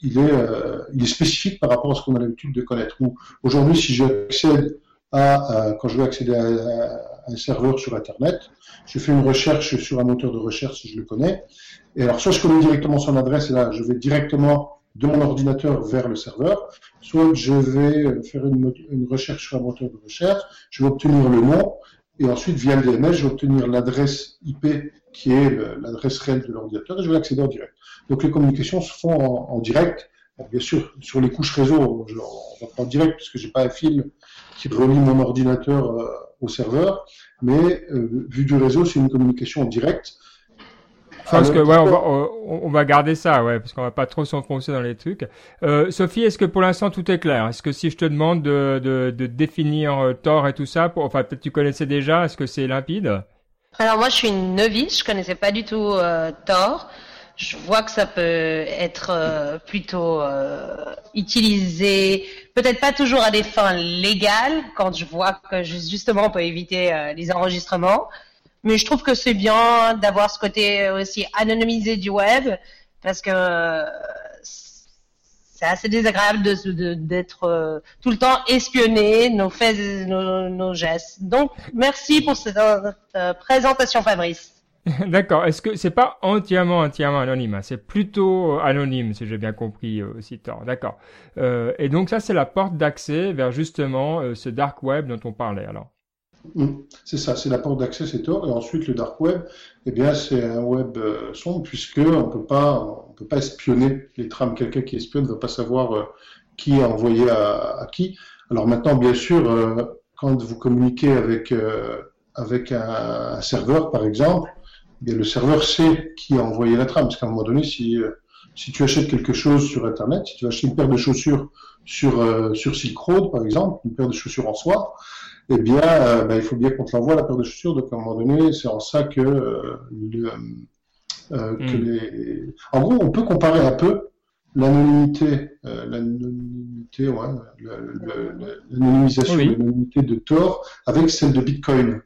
il, est, euh, spécifique par rapport à ce qu'on a l'habitude de connaître. Aujourd'hui, si j'accède à, quand je veux accéder à, un serveur sur Internet, je fais une recherche sur un moteur de recherche si je le connais, et alors soit je connais directement son adresse, et là, je vais directement de mon ordinateur vers le serveur, soit je vais faire une, recherche sur un moteur de recherche, je vais obtenir le nom, et ensuite via le DNS, je vais obtenir l'adresse IP qui est l'adresse réelle de l'ordinateur, et je vais accéder en direct. Donc les communications se font en, direct. bien sûr, sur les couches réseau, je, on va pas en direct parce que j'ai pas un fil qui relie mon ordinateur euh, au serveur, mais euh, vu du réseau, c'est une communication en direct. Que ouais, on va, on va garder ça, ouais, parce qu'on va pas trop s'enfoncer dans les trucs. Euh, Sophie, est-ce que pour l'instant tout est clair? Est-ce que si je te demande de, de, de définir euh, Tor et tout ça, pour, enfin peut-être tu connaissais déjà, est-ce que c'est limpide? Alors moi je suis une novice, je connaissais pas du tout euh, Tor. Je vois que ça peut être euh, plutôt euh, utilisé, peut-être pas toujours à des fins légales, quand je vois que justement on peut éviter les enregistrements. Mais je trouve que c'est bien d'avoir ce côté aussi anonymisé du web parce que c'est assez désagréable d'être euh, tout le temps espionné, nos faits, nos, nos gestes. Donc, merci pour cette euh, présentation, Fabrice. [laughs] D'accord. Est-ce que c'est pas entièrement entièrement anonyme hein? C'est plutôt anonyme, si j'ai bien compris euh, aussi tort. D'accord. Euh, et donc ça, c'est la porte d'accès vers justement ce dark web dont on parlait. Alors. Mm. C'est ça, c'est la porte d'accès, c'est Tor. Et ensuite, le dark web, eh bien, c'est un web euh, sombre puisque on peut pas, peut pas espionner les trames. Quelqu'un qui espionne ne va pas savoir euh, qui a envoyé à, qui. Alors maintenant, bien sûr, euh, quand vous communiquez avec avec un, serveur, par exemple, eh le serveur sait qui a envoyé la trame. Parce qu'à un moment donné, si si tu achètes quelque chose sur Internet, si tu achètes une paire de chaussures sur sur Silk Road, par exemple, une paire de chaussures en soie, eh bien, euh, bah, il faut bien qu'on te l'envoie la paire de chaussures. Donc, à un moment donné, c'est en ça que, euh, euh, que hmm. les... En gros, on peut comparer un peu l'anonymité, l'anonymité, ouais, l'anonymisation, l'anonymité de Tor avec celle de Bitcoin.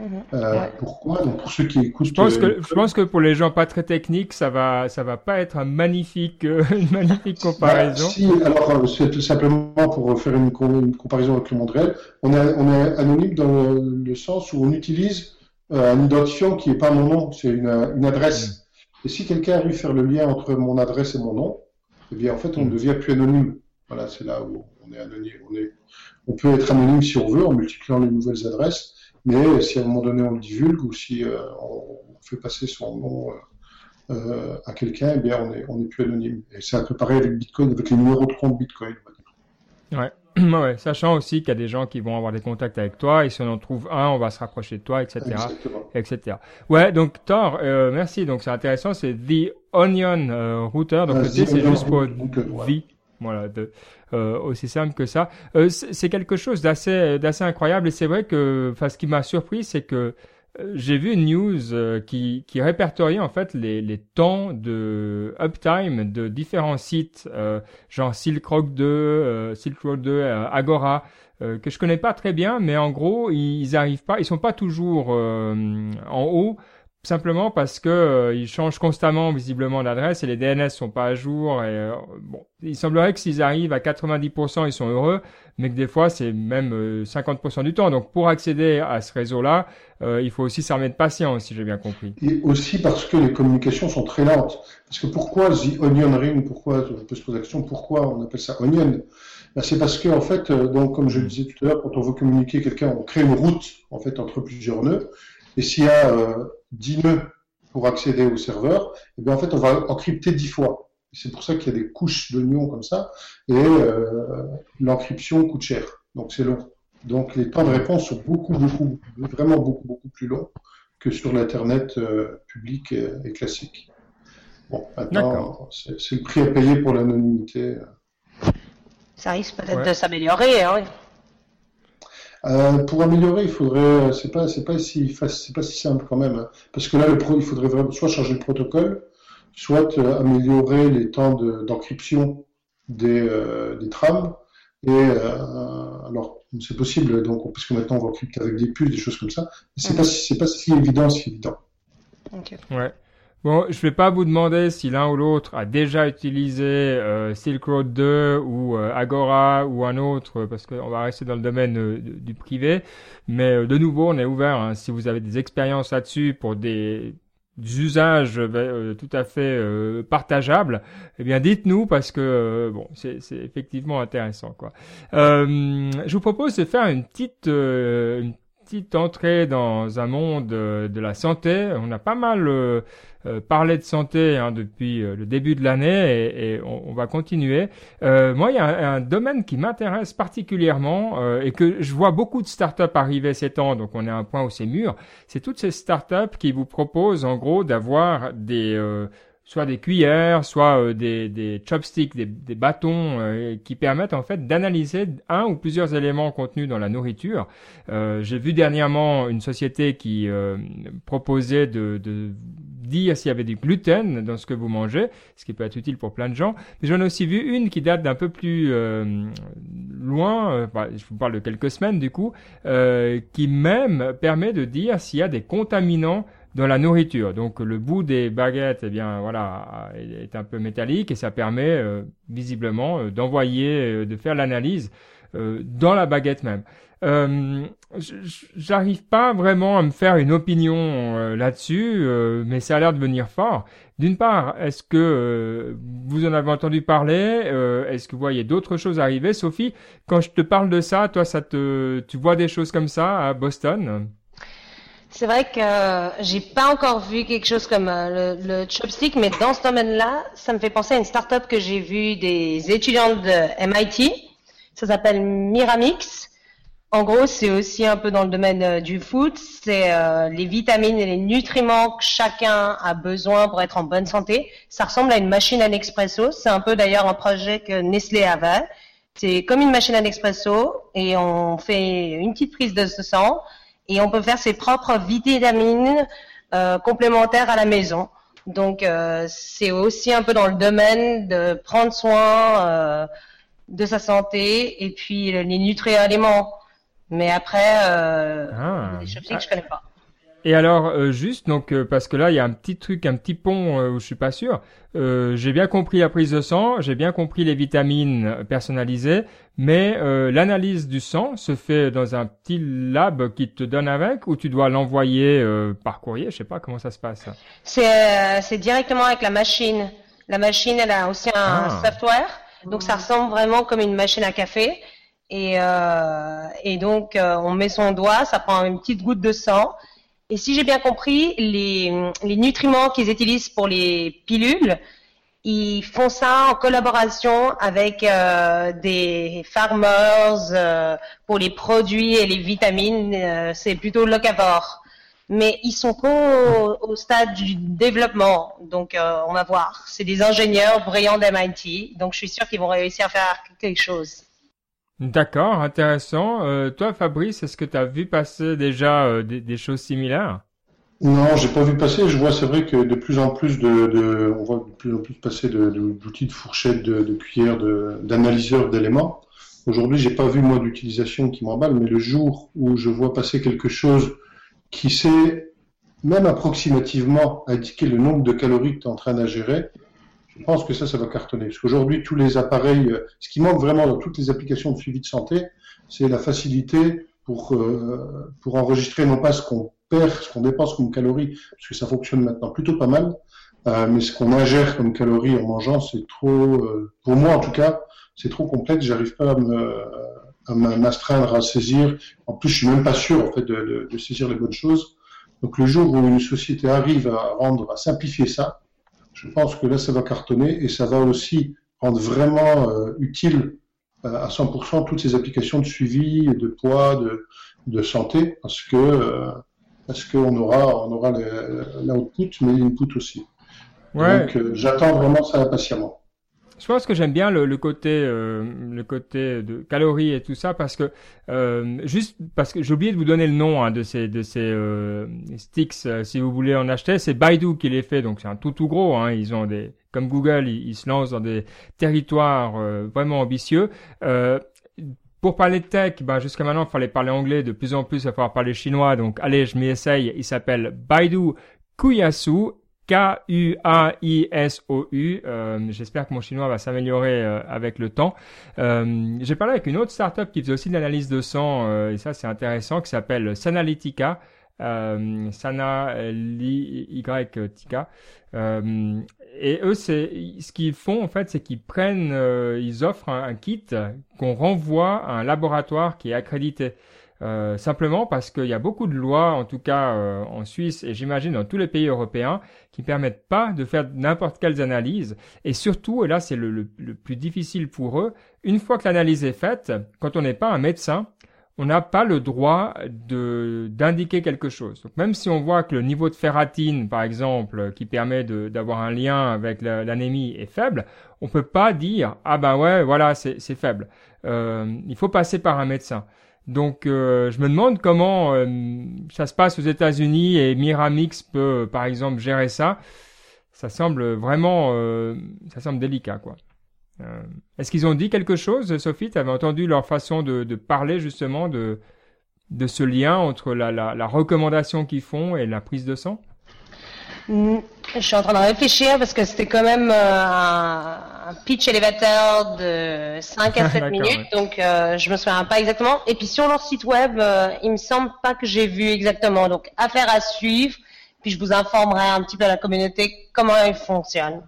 Mhm. Euh, pourquoi? Donc pour ceux qui écoutent, je pense, que, je pense que pour les gens pas très techniques, ça va, ça va pas être un magnifique, euh, [laughs] une magnifique bah, comparaison. si, alors euh, c'est tout simplement pour faire une, comparaison avec le monde réel. On est, on est anonyme dans le, sens où on utilise un identifiant qui est pas mon nom, c'est une, une, adresse. Mm. Et si quelqu'un arrive à faire le lien entre mon adresse et mon nom, eh bien en fait on ne mm. devient plus anonyme. Voilà, c'est là où on est anonyme. On, est, on peut être anonyme si on veut en multipliant les nouvelles adresses. Mais si à un moment donné on le divulgue ou si euh, on fait passer son nom euh, euh, à quelqu'un, eh bien on est, on est plus anonyme. Et c'est un peu pareil avec Bitcoin, avec les numéros de compte Bitcoin. [clears throat] Ouais. ouais, sachant aussi qu'il y a des gens qui vont avoir des contacts avec toi et si on en trouve un, on va se rapprocher de toi, etc. etc. Ouais, donc Thor, euh, merci. Donc c'est intéressant, c'est The Onion Router. Donc c'est juste pour V. Voilà, de, euh, aussi simple que ça. Euh, c'est quelque chose d'assez d'assez incroyable et c'est vrai que, enfin, ce qui m'a surpris, c'est que euh, j'ai vu une news euh, qui, qui répertoriait en fait les, les temps de uptime de différents sites, euh, genre Silk Road 2, Silk Road 2, Agora, que je connais pas très bien, mais en gros ils arrivent pas, ils sont pas toujours en haut simplement parce que euh, ils changent constamment visiblement l'adresse et les DNS sont pas à jour et euh, bon il semblerait que s'ils arrivent à 90% ils sont heureux mais que des fois c'est même 50% euh, du temps. Donc pour accéder à ce réseau là il faut aussi s'armer de patience si j'ai bien compris. Et aussi parce que les communications sont très lentes. Parce que pourquoi The Onion Ring pourquoi on peut se poser la question pourquoi on appelle ça Onion? Ben, c'est parce que en fait donc comme je le disais tout à l'heure quand on veut communiquer quelqu'un on crée une route en fait entre plusieurs nœuds. Et s'il y a 10 euh, nœuds pour accéder au serveur, eh bien en fait on va encrypter 10 fois. C'est pour ça qu'il y a des couches d'oignons comme ça, et euh, l'encryption coûte cher, donc c'est long. Donc les temps de réponse sont beaucoup, beaucoup, vraiment beaucoup, beaucoup plus longs que sur l'Internet euh, public et, classique. Bon, maintenant, c'est le prix à payer pour l'anonymité. Ça risque peut-être de s'améliorer. Hein, euh, pour améliorer, il faudrait, euh, c'est pas, c'est pas si c'est pas si simple quand même, hein. parce que là, le pro, il faudrait vraiment soit changer le protocole, soit euh, améliorer les temps d'encryption des, des trames. Et alors, c'est possible, donc parce que maintenant on va encrypter avec des puces, des choses comme ça. C'est pas, c'est pas si évident, si évident. Okay. Ouais. Bon, je vais pas vous demander si l'un ou l'autre a déjà utilisé euh, Silk Road 2 ou euh, Agora ou un autre, parce qu'on va rester dans le domaine euh, du privé. Mais de nouveau, on est ouvert. Hein, si vous avez des expériences là-dessus pour des, usages tout à fait partageables, eh bien dites-nous parce que bon, c'est effectivement intéressant quoi. je vous propose de faire une petite une petite entrée dans un monde de la santé. On a pas mal parlé de santé hein, depuis le début de l'année et, on, va continuer. moi, il y a un, domaine qui m'intéresse particulièrement et que je vois beaucoup de startups arriver ces temps, donc on est à un point où c'est mûr. C'est toutes ces startups qui vous proposent en gros d'avoir des soit des cuillères, soit euh, des, des, chopsticks, des, des bâtons euh, qui permettent en fait d'analyser un ou plusieurs éléments contenus dans la nourriture. Euh, J'ai vu dernièrement une société qui euh, proposait de, de dire s'il y avait du gluten dans ce que vous mangez, ce qui peut être utile pour plein de gens. Mais j'en ai aussi vu une qui date d'un peu plus loin, bah, je vous parle de quelques semaines du coup, qui même permet de dire s'il y a des contaminants dans la nourriture. Donc le bout des baguettes, eh bien voilà, est un peu métallique et ça permet euh, visiblement euh, d'envoyer, euh, de faire l'analyse dans la baguette même. J'arrive pas vraiment à me faire une opinion là-dessus, mais ça a l'air de venir fort. D'une part, est-ce que vous en avez entendu parler Est-ce que vous voyez d'autres choses arriver? Sophie, quand je te parle de ça, toi, ça te, tu vois des choses comme ça à Boston? C'est vrai que j'ai pas encore vu quelque chose comme euh, le, chopstick, mais dans ce domaine-là, ça me fait penser à une start-up que j'ai vue des étudiants de MIT. Ça s'appelle Miramix. En gros, c'est aussi un peu dans le domaine euh, du food. C'est euh, les vitamines et les nutriments que chacun a besoin pour être en bonne santé. Ça ressemble à une machine à Nespresso. C'est un peu d'ailleurs un projet que Nestlé avait. C'est comme une machine à Nespresso et on fait une petite prise de ce sang et on peut faire ses propres vitamines euh, complémentaires à la maison. Donc euh, c'est aussi un peu dans le domaine de prendre soin euh, de sa santé et puis les nutriments. Mais après, euh, ah. les choses que je connais pas. Et alors, euh, juste, donc, euh, parce que là, il y a un petit truc, un petit pont euh, où je suis pas sûr. j'ai bien compris la prise de sang, j'ai bien compris les vitamines personnalisées, mais l'analyse du sang se fait dans un petit lab qui te donne avec, ou tu dois l'envoyer par courrier. Je sais pas comment ça se passe. C'est directement avec la machine. La machine, elle a aussi un ah. software, donc ça ressemble vraiment comme une machine à café. Et, et donc, on met son doigt, ça prend une petite goutte de sang et si j'ai bien compris, les, les nutriments qu'ils utilisent pour les pilules, ils font ça en collaboration avec euh, des farmers euh, pour les produits et les vitamines. Euh, c'est plutôt locavore. Mais ils sont qu'au au stade du développement. Donc, on va voir. C'est des ingénieurs brillants d'MIT. Donc, je suis sûr qu'ils vont réussir à faire quelque chose. D'accord, intéressant. Euh, toi, Fabrice, est-ce que tu as vu passer déjà euh, des, choses similaires? Non, j'ai pas vu passer. Je vois, c'est vrai que de plus en plus de, on voit de plus en plus passer d'outils de, fourchettes, de, de cuillères, d'analyseurs d'éléments. Aujourd'hui, j'ai pas vu moi d'utilisation qui m'emballe, mais le jour où je vois passer quelque chose qui sait même approximativement indiquer le nombre de calories que tu es en train d'ingérer, je pense que ça, ça va cartonner. Parce qu'aujourd'hui, tous les appareils, euh, ce qui manque vraiment dans toutes les applications de suivi de santé, c'est la facilité pour, euh, pour enregistrer non pas ce qu'on perd, ce qu'on dépense comme calories, parce que ça fonctionne maintenant plutôt pas mal, euh, mais ce qu'on ingère comme calories en mangeant, c'est trop, pour moi en tout cas, c'est trop complexe, j'arrive pas à m'astreindre à saisir. En plus, je suis même pas sûr en fait de, de, de saisir les bonnes choses. Donc le jour où une société arrive à rendre, à simplifier ça, je pense que là, ça va cartonner et ça va aussi rendre vraiment euh, utile euh, à 100% toutes ces applications de suivi, de poids, de, de santé, parce que euh, parce qu'on aura on aura l'output, mais l'input aussi. Donc j'attends vraiment ça impatiemment. Je pense que j'aime bien le, le côté euh, le côté de calories et tout ça parce que euh, juste parce que j'ai oublié de vous donner le nom hein, de ces de ces euh, sticks si vous voulez en acheter c'est Baidu qui les fait donc c'est un tout tout gros hein, ils ont des comme Google ils, se lancent dans des territoires vraiment ambitieux pour parler de tech, bah jusqu'à maintenant, il fallait parler anglais. De plus en plus, il va falloir parler chinois. Donc, allez, je m'y essaye. Il s'appelle Baidu Kuyasu K-U-A-I-S-O-U. Euh, j'espère que mon chinois va s'améliorer euh, avec le temps. Euh, j'ai parlé avec une autre startup qui faisait aussi de l'analyse de sang, et ça c'est intéressant, qui s'appelle Sanalytica. Sana Y Tika. et eux, ce qu'ils font en fait, c'est qu'ils prennent, ils offrent un, kit qu'on renvoie à un laboratoire qui est accrédité. Euh, simplement parce qu'il y a beaucoup de lois, en tout cas euh, en Suisse et j'imagine dans tous les pays européens, qui permettent pas de faire n'importe quelles analyses. Et surtout, et là c'est le, plus difficile pour eux, une fois que l'analyse est faite, quand on n'est pas un médecin, on n'a pas le droit d'indiquer quelque chose. Donc même si on voit que le niveau de ferratine, par exemple, qui permet d'avoir un lien avec l'anémie est faible, on peut pas dire ah ben ouais voilà c'est faible. Euh, il faut passer par un médecin. Donc euh, je me demande comment euh, ça se passe aux États-Unis et Miramix peut par exemple gérer ça. Ça semble vraiment ça semble délicat quoi. Euh, est-ce qu'ils ont dit quelque chose, Sophie? Tu avais entendu leur façon de, parler justement de, de ce lien entre la, recommandation qu'ils font et la prise de sang? Mm, Je suis en train de réfléchir parce que c'était quand même euh, un, pitch élévateur de 5 à [laughs] 7 minutes, donc euh, je me souviens pas exactement. Et puis sur leur site web, il me semble pas que j'ai vu exactement. Donc affaire à suivre, puis je vous informerai un petit peu à la communauté comment ils fonctionnent.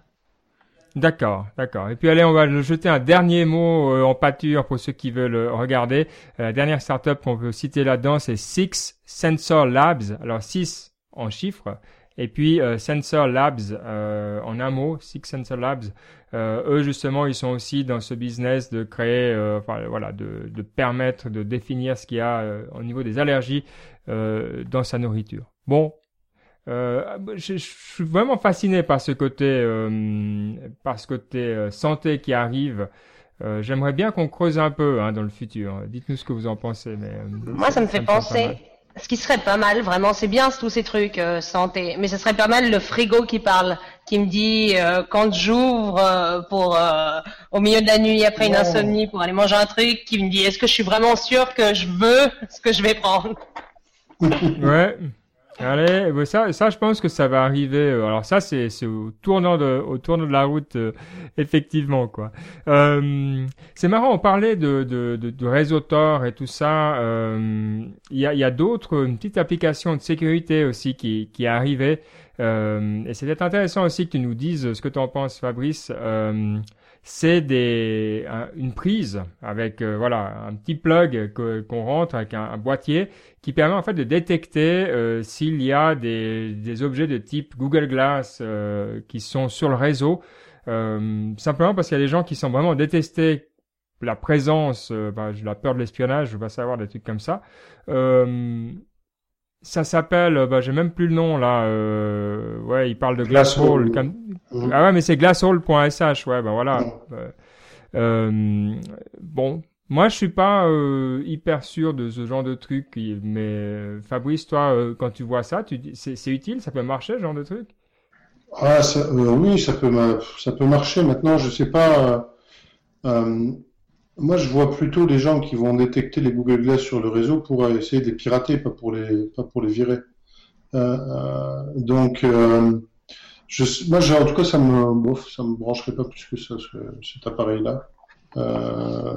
D'accord, d'accord. Et puis allez, on va jeter un dernier mot euh, en pâture pour ceux qui veulent euh, regarder. Euh, la dernière startup qu'on veut citer là-dedans, c'est Six Sensor Labs. Alors 6 en chiffres. Et puis Sensor Labs en un mot, Six Sensor Labs. eux justement, ils sont aussi dans ce business de créer, enfin voilà, de, de, permettre de définir ce qu'il y a au niveau des allergies dans sa nourriture. Bon, euh, je, suis vraiment fasciné par ce côté, euh, par ce côté euh, santé qui arrive. Euh, J'aimerais bien qu'on creuse un peu hein, dans le futur. Dites-nous ce que vous en pensez. Mais euh, moi, ça me fait penser. Ce qui serait pas mal, vraiment, c'est bien tous ces trucs santé, mais ce serait pas mal le frigo qui parle, qui me dit quand j'ouvre pour au milieu de la nuit après une insomnie pour aller manger un truc, qui me dit est-ce que je suis vraiment sûr que je veux ce que je vais prendre? ouais. Allez, ça, ça, je pense que ça va arriver. Euh, alors ça, c'est au tournant de, au tournant de la route, euh, effectivement, quoi. Euh, c'est marrant, on parlait de, de, de, de réseau Tor et tout ça. Il y a, y a d'autres, une petite application de sécurité aussi qui, qui est arrivée. et c'est intéressant aussi que tu nous dises ce que tu en penses, Fabrice c'est des une prise avec euh, voilà un petit plug qu'on rentre avec un, boîtier qui permet en fait de détecter euh, s'il y a des, des, objets de type Google Glass euh, qui sont sur le réseau. Simplement parce qu'il y a des gens qui sont vraiment détestés la présence bah, la peur de l'espionnage je pas savoir des trucs comme ça ça s'appelle, bah, j'ai même plus le nom là. Euh, ouais, il parle de Glasshole. Mmh. Ah ouais, mais c'est glasshole.sh. Ouais, ben voilà. Mmh. Euh, euh, bon, moi je suis pas euh, hyper sûr de ce genre de truc, mais Fabrice, toi, euh, quand tu vois ça, tu c'est utile, ça peut marcher, ce genre de truc? Ah, ça, oui, ça peut, ça peut marcher. Maintenant, je sais pas. Moi, je vois plutôt les gens qui vont détecter les Google Glass sur le réseau pour essayer de les pirater, pas pour les, pas pour les virer. Euh, euh donc, euh, je, moi, en tout cas, ça me, bof, ça me brancherait pas plus que ça, ce, cet appareil-là. Euh,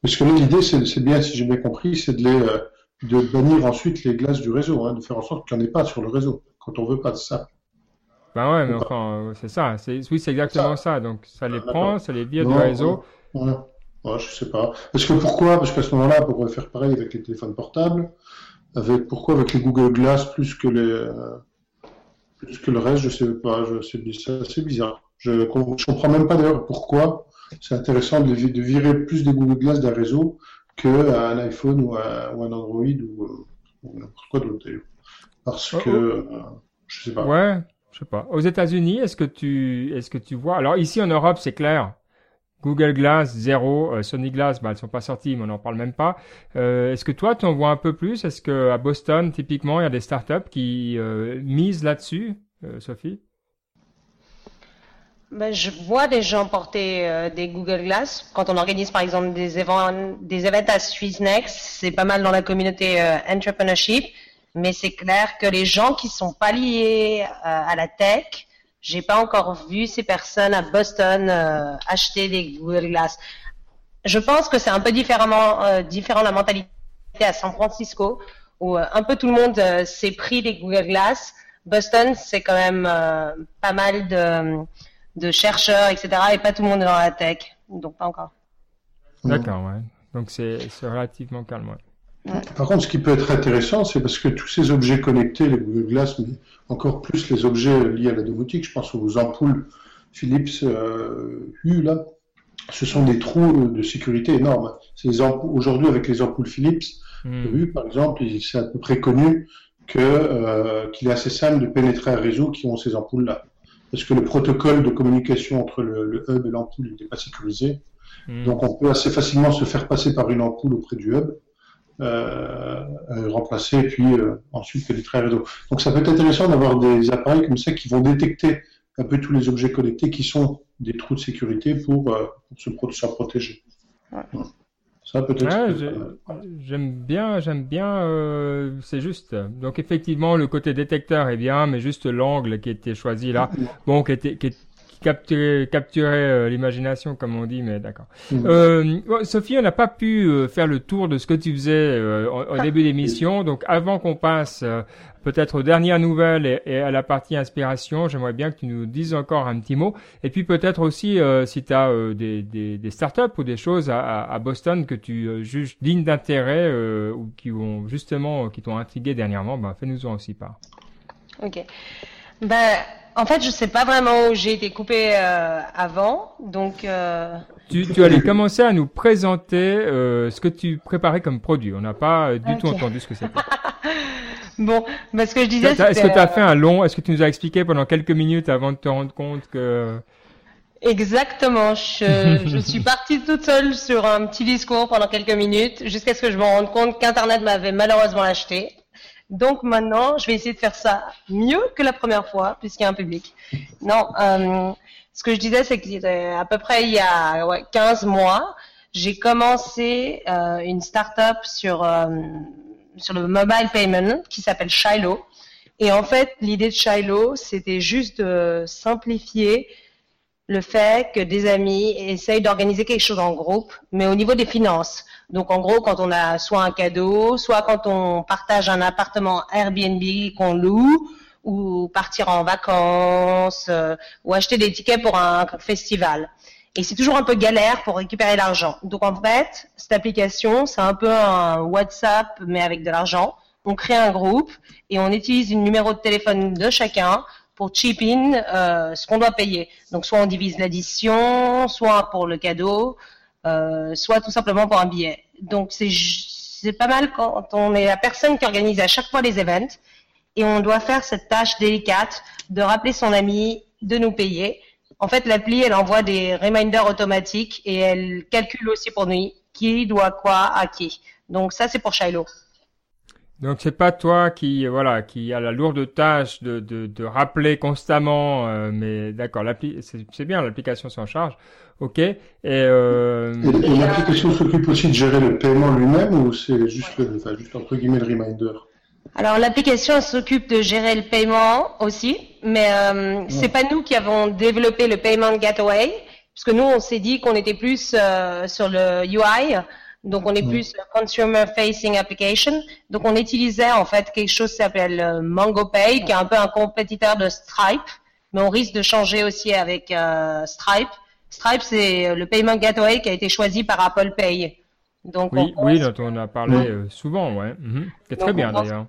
parce que l'idée, c'est bien, si j'ai bien compris, c'est de les, euh, de bannir ensuite les glaces du réseau, hein, de faire en sorte qu'il n'y en ait pas sur le réseau, quand on veut pas de ça. Ben ouais, mais enfin, c'est ça. Oui, c'est exactement ça. Donc, ça les prend, ça les vire du réseau. Ouais, je sais pas. Parce que pourquoi? Parce qu'à ce moment-là, on pourrait faire pareil avec les téléphones portables. Avec pourquoi avec les Google Glass plus que les euh, plus que le reste, je sais pas. C'est bizarre. Je, je comprends même pas d'ailleurs pourquoi c'est intéressant de, de, virer plus des Google Glass d'un réseau que un iPhone ou un, ou un Android ou, ou n'importe quoi d'autre d'ailleurs. Parce oh, que oh. Euh, je sais pas. Ouais, je sais pas. Aux États-Unis, est-ce que tu est-ce que tu vois? Alors ici en Europe, c'est clair Google Glass, zéro. Euh, Sony Glass, bah, elles sont pas sorties, mais on n'en parle même pas. Euh, est-ce que toi, tu en vois un peu plus? Est-ce que à Boston, typiquement, il y a des startups qui euh, misent là-dessus, Sophie? Ben, je vois des gens porter des Google Glass. Quand on organise par exemple des événements, des événements à SwissNext, c'est pas mal dans la communauté entrepreneurship, mais c'est clair que les gens qui sont pas liés à la tech, j'ai pas encore vu ces personnes à Boston euh, acheter des Google Glass. Je pense que c'est un peu différemment euh, différent la mentalité à San Francisco où euh, un peu tout le monde s'est pris des Google Glass. Boston, c'est quand même pas mal de, de chercheurs, etc. Et pas tout le monde est dans la tech, donc pas encore. D'accord, ouais. Donc c'est relativement calme. Ouais. Par contre, ce qui peut être intéressant, c'est parce que tous ces objets connectés, les Google Glass, mais encore plus les objets liés à la domotique, je pense aux ampoules Philips euh, U, là, ce sont des trous de sécurité énormes. Aujourd'hui, avec les ampoules Philips hmm. U, par exemple, c'est à peu près connu euh, qu'il est assez simple de pénétrer un réseau qui ont ces ampoules-là. Parce que le protocole de communication entre le, hub et l'ampoule n'est pas sécurisé. Hmm. Donc on peut assez facilement se faire passer par une ampoule auprès du hub euh, euh, remplacer puis euh, ensuite pénétrer un réseau. Donc ça peut être intéressant d'avoir des appareils comme ça qui vont détecter un peu tous les objets connectés qui sont des trous de sécurité pour, pour se, protéger. Ça peut-être. j'aime bien, j'aime bien. c'est juste. Donc effectivement, le côté détecteur est bien, mais juste l'angle qui était choisi là, bon, qui était, qui capturer, capturer euh, l'imagination, comme on dit, mais d'accord. Mm. Euh, Sophie, on n'a pas pu euh, faire le tour de ce que tu faisais au, ah. début d'émission, donc avant qu'on passe peut-être aux dernières nouvelles et, à la partie inspiration, j'aimerais bien que tu nous dises encore un petit mot, et puis peut-être aussi si tu as des, des, des, startups ou des choses à, à Boston que tu juges dignes d'intérêt ou qui ont justement qui t'ont intrigué dernièrement, ben, fais-nous-en aussi part. Ok. Ben, en fait, je sais pas vraiment où j'ai été coupé euh, avant, donc. Euh... Tu, tu allais commencer à nous présenter euh, ce que tu préparais comme produit. On n'a pas euh, du tout entendu ce que c'était. [laughs] bon, parce ce que je disais. Est-ce que tu as fait un long Est-ce que tu nous as expliqué pendant quelques minutes avant de te rendre compte que Exactement. Je, je [laughs] suis partie toute seule sur un petit discours pendant quelques minutes jusqu'à ce que je me rende compte qu'Internet m'avait malheureusement acheté. Donc maintenant, je vais essayer de faire ça mieux que la première fois, puisqu'il y a un public. Non, euh, ce que je disais, c'est qu'à peu près il y a ouais, 15 mois, j'ai commencé euh, une start-up sur, euh, sur le mobile payment qui s'appelle Shiloh. Et en fait, l'idée de Shiloh, c'était juste de simplifier le fait que des amis essayent d'organiser quelque chose en groupe, mais au niveau des finances. Donc en gros, quand on a soit un cadeau, soit quand on partage un appartement Airbnb qu'on loue, ou partir en vacances, euh, ou acheter des tickets pour un festival. Et c'est toujours un peu galère pour récupérer l'argent. Donc en fait, cette application, c'est un peu un WhatsApp, mais avec de l'argent. On crée un groupe et on utilise un numéro de téléphone de chacun pour chip in euh, ce qu'on doit payer. Donc soit on divise l'addition, soit pour le cadeau, euh, soit tout simplement pour un billet. Donc c'est c'est pas mal quand on est la personne qui organise à chaque fois les events et on doit faire cette tâche délicate de rappeler son ami de nous payer. En fait, l'appli, elle envoie des reminders automatiques et elle calcule aussi pour nous qui doit quoi à qui. Donc ça, c'est pour Shiloh. Donc c'est pas toi qui voilà qui a la lourde tâche de, de, de rappeler constamment, euh, mais d'accord, l'appli c'est bien, l'application s'en charge, ok. Et, euh... et, l'application s'occupe aussi de gérer le paiement lui-même ou c'est juste le, enfin, juste entre guillemets le reminder? Alors l'application s'occupe de gérer le paiement aussi, mais euh, c'est pas nous qui avons développé le payment gateway, parce que nous on s'est dit qu'on était plus euh, sur le UI. Donc on est plus consumer facing application. Donc on utilisait en fait quelque chose qui s'appelle euh, MangoPay, qui est un peu un compétiteur de Stripe, mais on risque de changer aussi avec euh, Stripe. Stripe c'est euh, le payment gateway qui a été choisi par Apple Pay. Donc oui, on oui, dont on a parlé souvent, ouais. Mhm. C'est très bien d'ailleurs.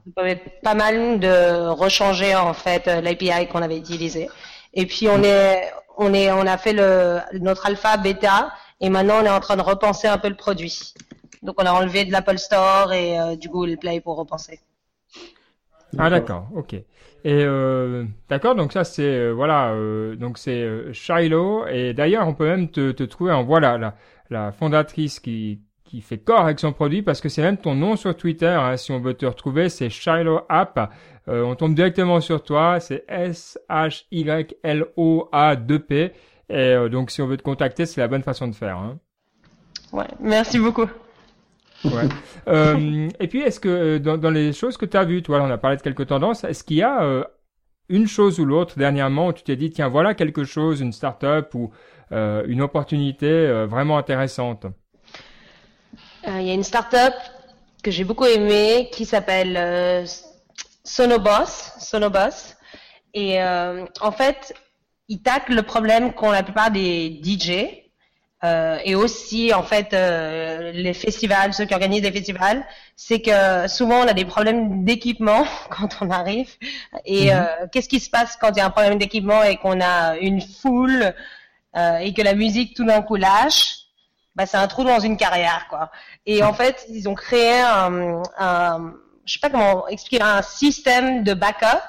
Pas mal de rechanger en fait l'API qu'on avait utilisé. Et puis on est, on est, on a fait le notre alpha bêta et maintenant, on est en train de repenser un peu le produit. Donc, on a enlevé de l'Apple Store et euh, du Google Play pour repenser. Ah d'accord, ok. Et euh, d'accord, donc ça c'est euh, voilà, donc c'est Shiloh et d'ailleurs on peut même te, te trouver en voilà la, la fondatrice qui qui fait corps avec son produit parce que c'est même ton nom sur Twitter. Hein, si on veut te retrouver, c'est Shiloh App. on tombe directement sur toi, c'est S H Y L O A 2 P et euh, donc, si on veut te contacter, c'est la bonne façon de faire. Hein. Ouais, merci beaucoup. Ouais. euh, et puis, est-ce que euh, dans, dans, les choses que tu as vues, toi, on a parlé de quelques tendances, est-ce qu'il y a euh, une chose ou l'autre dernièrement où tu t'es dit, tiens, voilà quelque chose, une start-up ou euh, une opportunité vraiment intéressante? Il y a une start-up que j'ai beaucoup aimée qui s'appelle Sonoboss. Sonoboss. Et en fait, il tacle le problème qu'ont la plupart des DJ. euh, et aussi en fait euh, les festivals, ceux qui organisent des festivals, c'est que souvent on a des problèmes d'équipement [laughs] quand on arrive. Et mhm. euh, qu'est-ce qui se passe quand il y a un problème d'équipement et qu'on a une foule euh, et que la musique tout d'un coup lâche? Bah, c'est un trou dans une carrière quoi. Et en fait ils ont créé un, un je sais pas comment expliquer un système de backup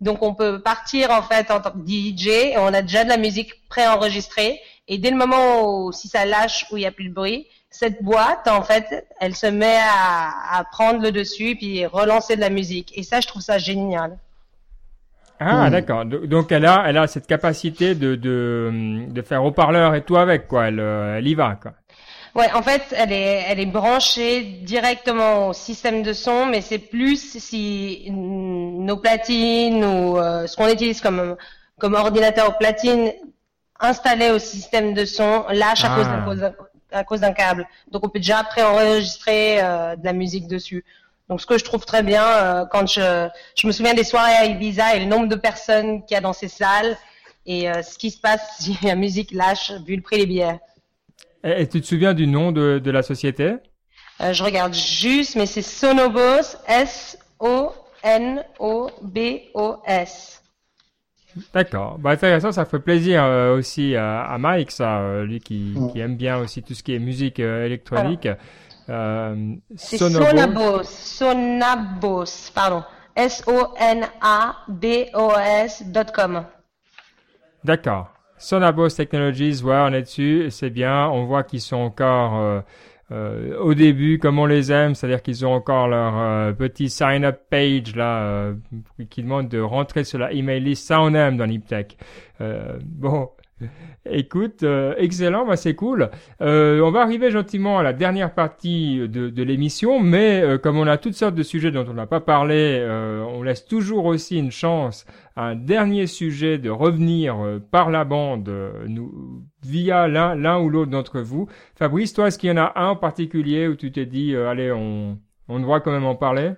donc on peut partir en fait en tant que DJ et on a déjà de la musique préenregistrée et dès le moment où si ça lâche où il y a plus de bruit, cette boîte en fait, elle se met à, à prendre le dessus puis relancer de la musique et ça je trouve ça génial. Ah hmm. d'accord. Donc elle a elle a cette capacité de de, de faire haut-parleur et tout avec quoi. Elle, euh, elle y va quoi. Ouais, en fait, elle est, elle est branchée directement au système de son, mais c'est plus si nos platines ou euh, ce qu'on utilise comme comme ordinateur platine installé au système de son lâche à cause à cause d'un câble. Donc on peut déjà préenregistrer euh, de la musique dessus. Donc ce que je trouve très bien euh, quand je je me souviens des soirées à Ibiza et le nombre de personnes qu'il y a dans ces salles et euh, ce qui se passe si la musique lâche vu le prix des billets. Et, tu te souviens du nom de, de la société? Euh, Je regarde juste, mais c'est Sonobos, S-O-N-O-B-O-S. D'accord. Bah, intéressant, ça fait plaisir euh, aussi à, à, Mike, ça, euh, lui qui, qui, aime bien aussi tout ce qui est musique électronique. c'est Sonobos. Sonabos, pardon. S-O-N-A-B-O-S.com. D'accord. Sonabos Technologies, ouais, on est dessus, c'est bien. On voit qu'ils sont encore euh, euh, au début, comme on les aime, c'est-à-dire qu'ils ont encore leur euh, petit sign-up page là, qui demande de rentrer sur la email list. Ça, on aime dans Niptech. bon, Écoute, euh, excellent, bah c'est cool. Euh, on va arriver gentiment à la dernière partie de, l'émission, mais euh, comme on a toutes sortes de sujets dont on n'a pas parlé, on laisse toujours aussi une chance à un dernier sujet de revenir par la bande via l'un, ou l'autre d'entre vous. Fabrice, toi, est-ce qu'il y en a un en particulier où tu t'es dit, allez, on, on quand même en parler?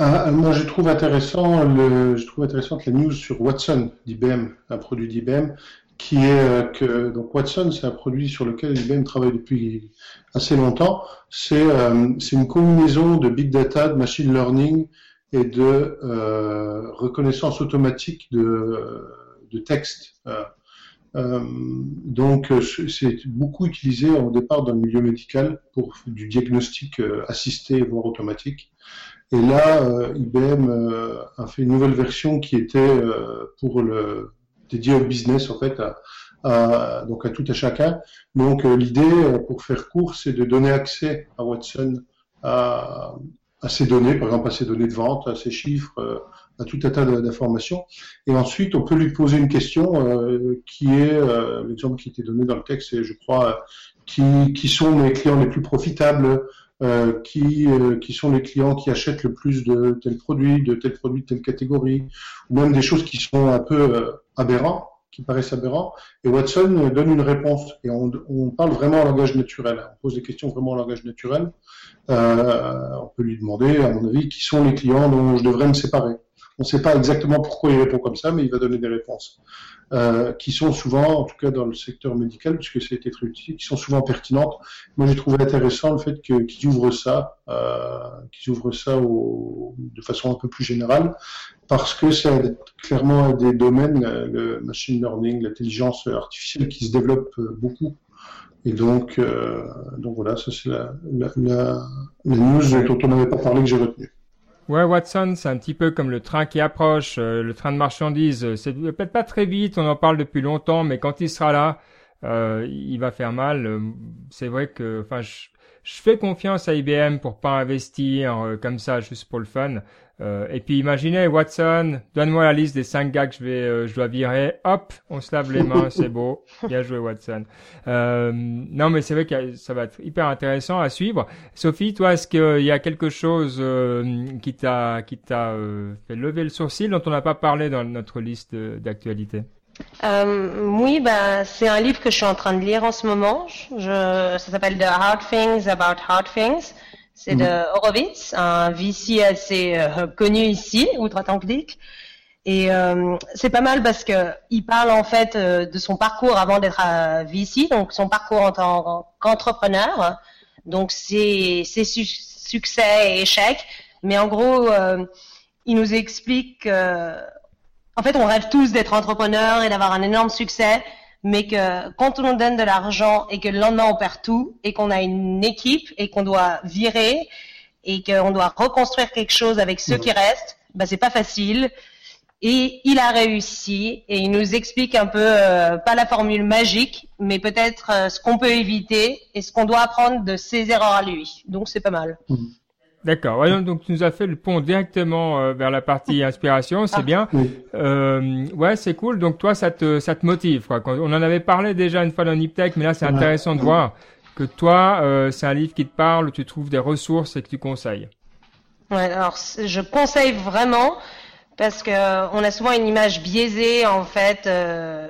Ah, moi, je trouve intéressant je trouve intéressante la news sur Watson d'IBM, un produit d'IBM qui est euh, que donc Watson, c'est un produit sur lequel IBM travaille depuis assez longtemps. C'est euh, c'est une combinaison de big data, de machine learning et de euh, reconnaissance automatique de de texte. Euh donc c'est beaucoup utilisé au départ dans le milieu médical pour du diagnostic assisté voire automatique. Et là, IBM a fait une nouvelle version qui était pour le dédié au business en fait, à, donc à tout à chacun. Donc euh, l'idée, euh, pour faire court, c'est de donner accès à Watson à, à données, par exemple à ses données de vente, à ses chiffres, euh, à tout un tas d'informations. Et ensuite, on peut lui poser une question qui est l'exemple qui était donné dans le texte, et je crois qui, qui sont les clients les plus profitables, euh, qui, qui sont les clients qui achètent le plus de tel produit, de tel produit, de telle catégorie, ou même des choses qui sont un peu aberrants, qui paraissent aberrants, et Watson donne une réponse. Et on, on parle vraiment en langage naturel. On pose des questions vraiment en langage naturel. Euh, on peut lui demander, à mon avis, qui sont les clients dont je devrais me séparer. On ne sait pas exactement pourquoi il répond comme ça, mais il va donner des réponses. Euh, qui sont souvent, en tout cas dans le secteur médical, puisque ça a été très utile, qui sont souvent pertinentes. Moi, j'ai trouvé intéressant le fait qu'ils ouvrent ça, euh, qu'ils ouvrent ça au, de façon un peu plus générale, parce que c'est clairement des domaines, euh, le machine learning, l'intelligence artificielle, qui se développe euh, beaucoup. Et donc, euh, donc voilà, ça c'est la, la, la, la news dont on n'avait pas parlé que j'ai retenue. Ouais, Watson, c'est un petit peu comme le train qui approche, euh, le train de marchandises. C'est peut-être pas très vite, on en parle depuis longtemps, mais quand il sera là, euh, il va faire mal. Euh, c'est vrai que, enfin, je, je, fais confiance à IBM pour pas investir euh, comme ça juste pour le fun. Euh, et puis imaginez, Watson, donne-moi la liste des cinq gars que je vais, euh, je dois virer. Hop, on se lave les mains, [laughs] c'est beau. Bien joué, Watson. Euh, non, mais c'est vrai que ça va être hyper intéressant à suivre. Sophie, toi, est-ce qu'il y a quelque chose qui t'a, qui t'a fait lever le sourcil dont on n'a pas parlé dans notre liste d'actualités? Oui, bah, c'est un livre que je suis en train de lire en ce moment. Je, ça s'appelle The Hard Things About Hard Things. C'est de mhm. Horowitz, un VC assez euh, connu ici, outre-Atlantique. Et euh, c'est pas mal parce que il parle en fait euh, de son parcours avant d'être à VC, donc son parcours en tant qu'entrepreneur, donc ses, ses succès et échecs. Mais en gros, euh, il nous explique que, en fait, on rêve tous d'être entrepreneur et d'avoir un énorme succès, mais que quand on donne de l'argent et que le lendemain on perd tout et qu'on a une équipe et qu'on doit virer et qu'on doit reconstruire quelque chose avec ceux qui restent, bah c'est pas facile. Et il a réussi et il nous explique un peu, euh, pas la formule magique, mais peut-être euh, ce qu'on peut éviter et ce qu'on doit apprendre de ses erreurs à lui. Donc c'est pas mal. Mmh. D'accord. donc tu nous as fait le pont directement euh, vers la partie [laughs] inspiration, c'est ah. bien. Euh, ouais, c'est cool. Donc toi, ça te ça te motive. Quoi. on en avait parlé déjà une fois dans Niptech, mais là c'est intéressant de voir que toi, euh, c'est un livre qui te parle, où tu trouves des ressources et que tu conseilles. Ouais, alors je conseille vraiment parce que on a souvent une image biaisée en fait euh,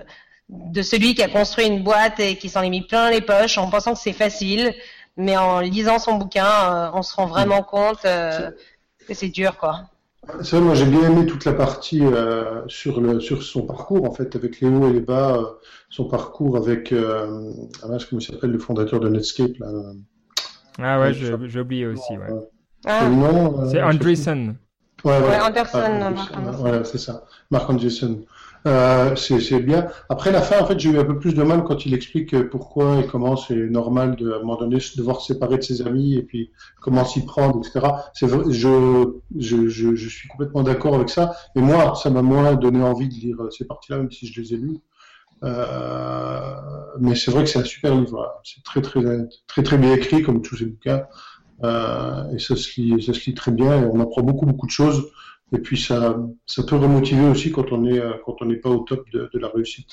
de celui qui a construit une boîte et qui s'en est mis plein les poches en pensant que c'est facile mais en lisant son bouquin, euh, on se rend vraiment compte euh, que c'est dur, quoi. C'est vrai, moi j'ai bien aimé toute la partie euh, sur le sur son parcours en fait, avec les hauts et les bas, son parcours avec euh, ah, comment il s'appelle le fondateur de Netscape là. Ah ouais, j'ai oublié aussi. Ouais. Ah. c'est Andreessen. Ouais, ouais, Anderson, ouais, c'est ça, Mark Anderson. Euh, c'est bien. Après la fin, en fait, j'ai eu un peu plus de mal quand il explique pourquoi et comment c'est normal de, à un moment donné de devoir se séparer de ses amis et puis comment s'y prendre, etc. C'est je, je, je, je, suis complètement d'accord avec ça. Et moi, ça m'a moins donné envie de lire ces parties-là, même si je les ai lues. Euh, mais c'est vrai que c'est un super livre. C'est très, très, très, très bien écrit, comme tous ces bouquins. Euh, et ça se lit, ça très bien et on apprend beaucoup, beaucoup de choses. Et puis ça, ça peut remotiver aussi quand on est, quand on n'est pas au top de, de la réussite.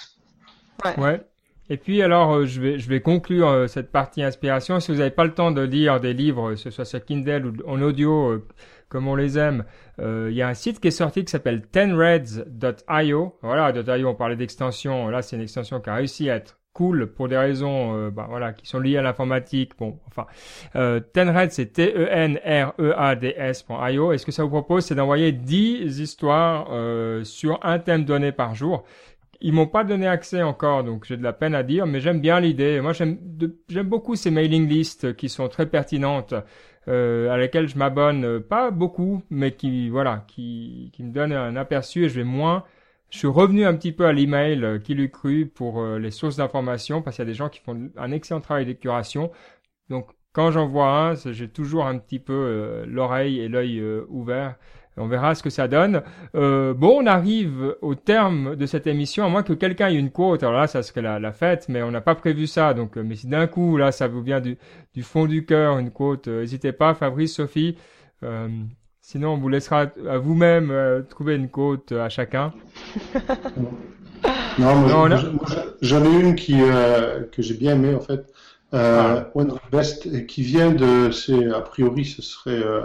Ouais. ouais. Et puis alors, euh, je vais, je vais conclure euh, cette partie inspiration. Si vous n'avez pas le temps de lire des livres, que ce soit sur Kindle ou en audio, euh, comme on les aime, il y a un site qui est sorti qui s'appelle tenreds.io. Voilà, .io, on parlait d'extension. Là, c'est une extension qui a réussi à être cool pour des raisons euh, bah, voilà qui sont liées à l'informatique. Bon, enfin, euh, Tenred c'est T-E-N-R-E-A-D-S.io. Et ce que ça vous propose, c'est d'envoyer 10 histoires euh, sur un thème donné par jour. Ils m'ont pas donné accès encore, donc j'ai de la peine à dire, mais j'aime bien l'idée. Moi, j'aime j'aime beaucoup ces mailing lists qui sont très pertinentes. Euh, à lesquelles je m'abonne pas beaucoup, mais qui voilà, qui, qui me donnent un aperçu et je vais moins je suis revenu un petit peu à l'email euh, qui l'eût cru pour euh, les sources d'information parce qu'il y a des gens qui font un excellent travail de curation. Donc quand j'en vois un, j'ai toujours un petit peu euh, l'oreille et l'œil ouvert. On verra ce que ça donne. bon, on arrive au terme de cette émission, à moins que quelqu'un ait une quote. Alors là, ça serait la, la fête, mais on n'a pas prévu ça. Donc, mais si d'un coup, là, ça vous vient du, du fond du cœur, une quote, n'hésitez pas, Fabrice, Sophie. Sinon, on vous laissera à vous-même euh, trouver une côte à chacun. non, moi, j'en ai une qui, euh, que j'ai bien aimée en fait. Euh, ah. One of the best, qui vient de, c'est a priori, ce serait euh,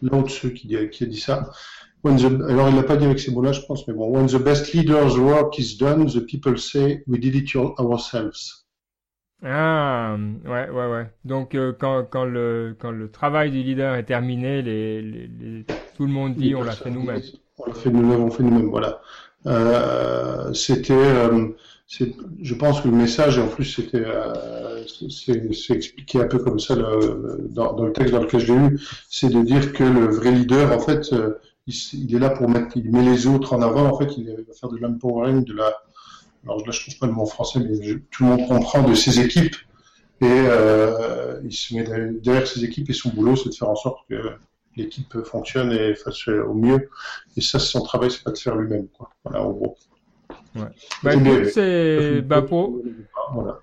l'un de ceux qui, qui, a dit ça. When the, alors, il l'a pas dit avec ces mots-là, je pense, mais bon. When the best leader's work is done, the people say we did it ourselves. Ah, ouais, ouais, ouais. Donc euh, quand, quand, le, quand le travail du leader est terminé, les, les, tout le monde dit on l'a fait nous-mêmes. On l'a fait nous-mêmes, on fait nous-mêmes, voilà. Euh, c'était, euh, je pense que le message, et en plus c'était, euh, c'est expliqué un peu comme ça le, dans, dans, le texte dans lequel je l'ai lu, c'est de dire que le vrai leader, en fait, il, il, est là pour mettre, il met les autres en avant, en fait, il va faire de l'empowering, de la alors là je trouve pas le mot en français, mais tout le monde comprend de ses équipes et euh, il se met derrière ses équipes et son boulot, c'est de faire en sorte que l'équipe fonctionne et fasse au mieux. Et ça, son travail, c'est pas de faire lui-même, quoi. Voilà, en gros. Ouais. Bah, c'est, bah, pour, voilà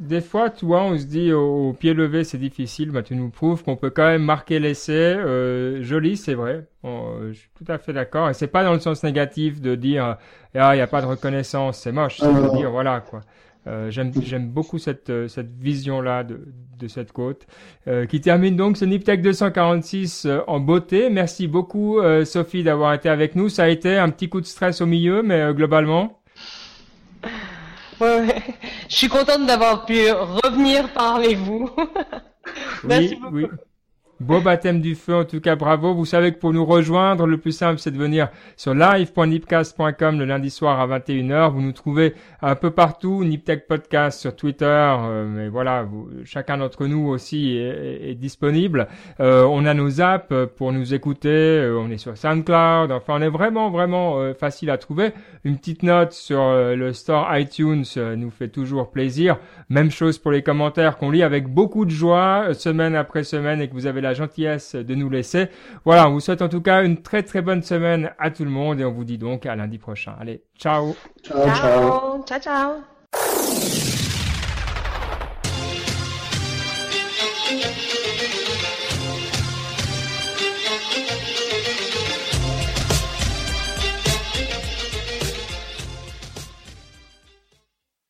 des fois, tu vois, on se dit au, pied levé, c'est difficile. Bah, tu nous prouves qu'on peut quand même marquer l'essai. Euh, joli, c'est vrai. je suis tout à fait d'accord. Et c'est pas dans le sens négatif de dire ah il y a pas de reconnaissance, c'est moche. C'est de dire voilà quoi. Euh, j'aime beaucoup cette euh, cette vision là de de cette côte euh, qui termine donc ce Niptech 246 euh, en beauté. Merci beaucoup Sophie d'avoir été avec nous. Ça a été un petit coup de stress au milieu, mais globalement. Ouais, [laughs] Je suis contente d'avoir pu revenir parmi vous. [laughs] Merci beaucoup. Oui. Beau baptême du feu, en tout cas, bravo. Vous savez que pour nous rejoindre, le plus simple, c'est de venir sur live.nipcast.com le lundi soir à 21h. Vous nous trouvez un peu partout, Niptech Podcast sur Twitter, euh, mais voilà, chacun d'entre nous aussi est, disponible. Euh, on a nos apps pour nous écouter, euh, on est sur SoundCloud, enfin on est vraiment, vraiment facile à trouver. Une petite note sur le store iTunes nous fait toujours plaisir. Même chose pour les commentaires qu'on lit avec beaucoup de joie, semaine après semaine, et que vous avez la gentillesse de nous laisser. Voilà, on vous souhaite en tout cas une très très bonne semaine à tout le monde et on vous dit donc à lundi prochain. Allez, ciao. Ciao, ciao. Ciao, ciao.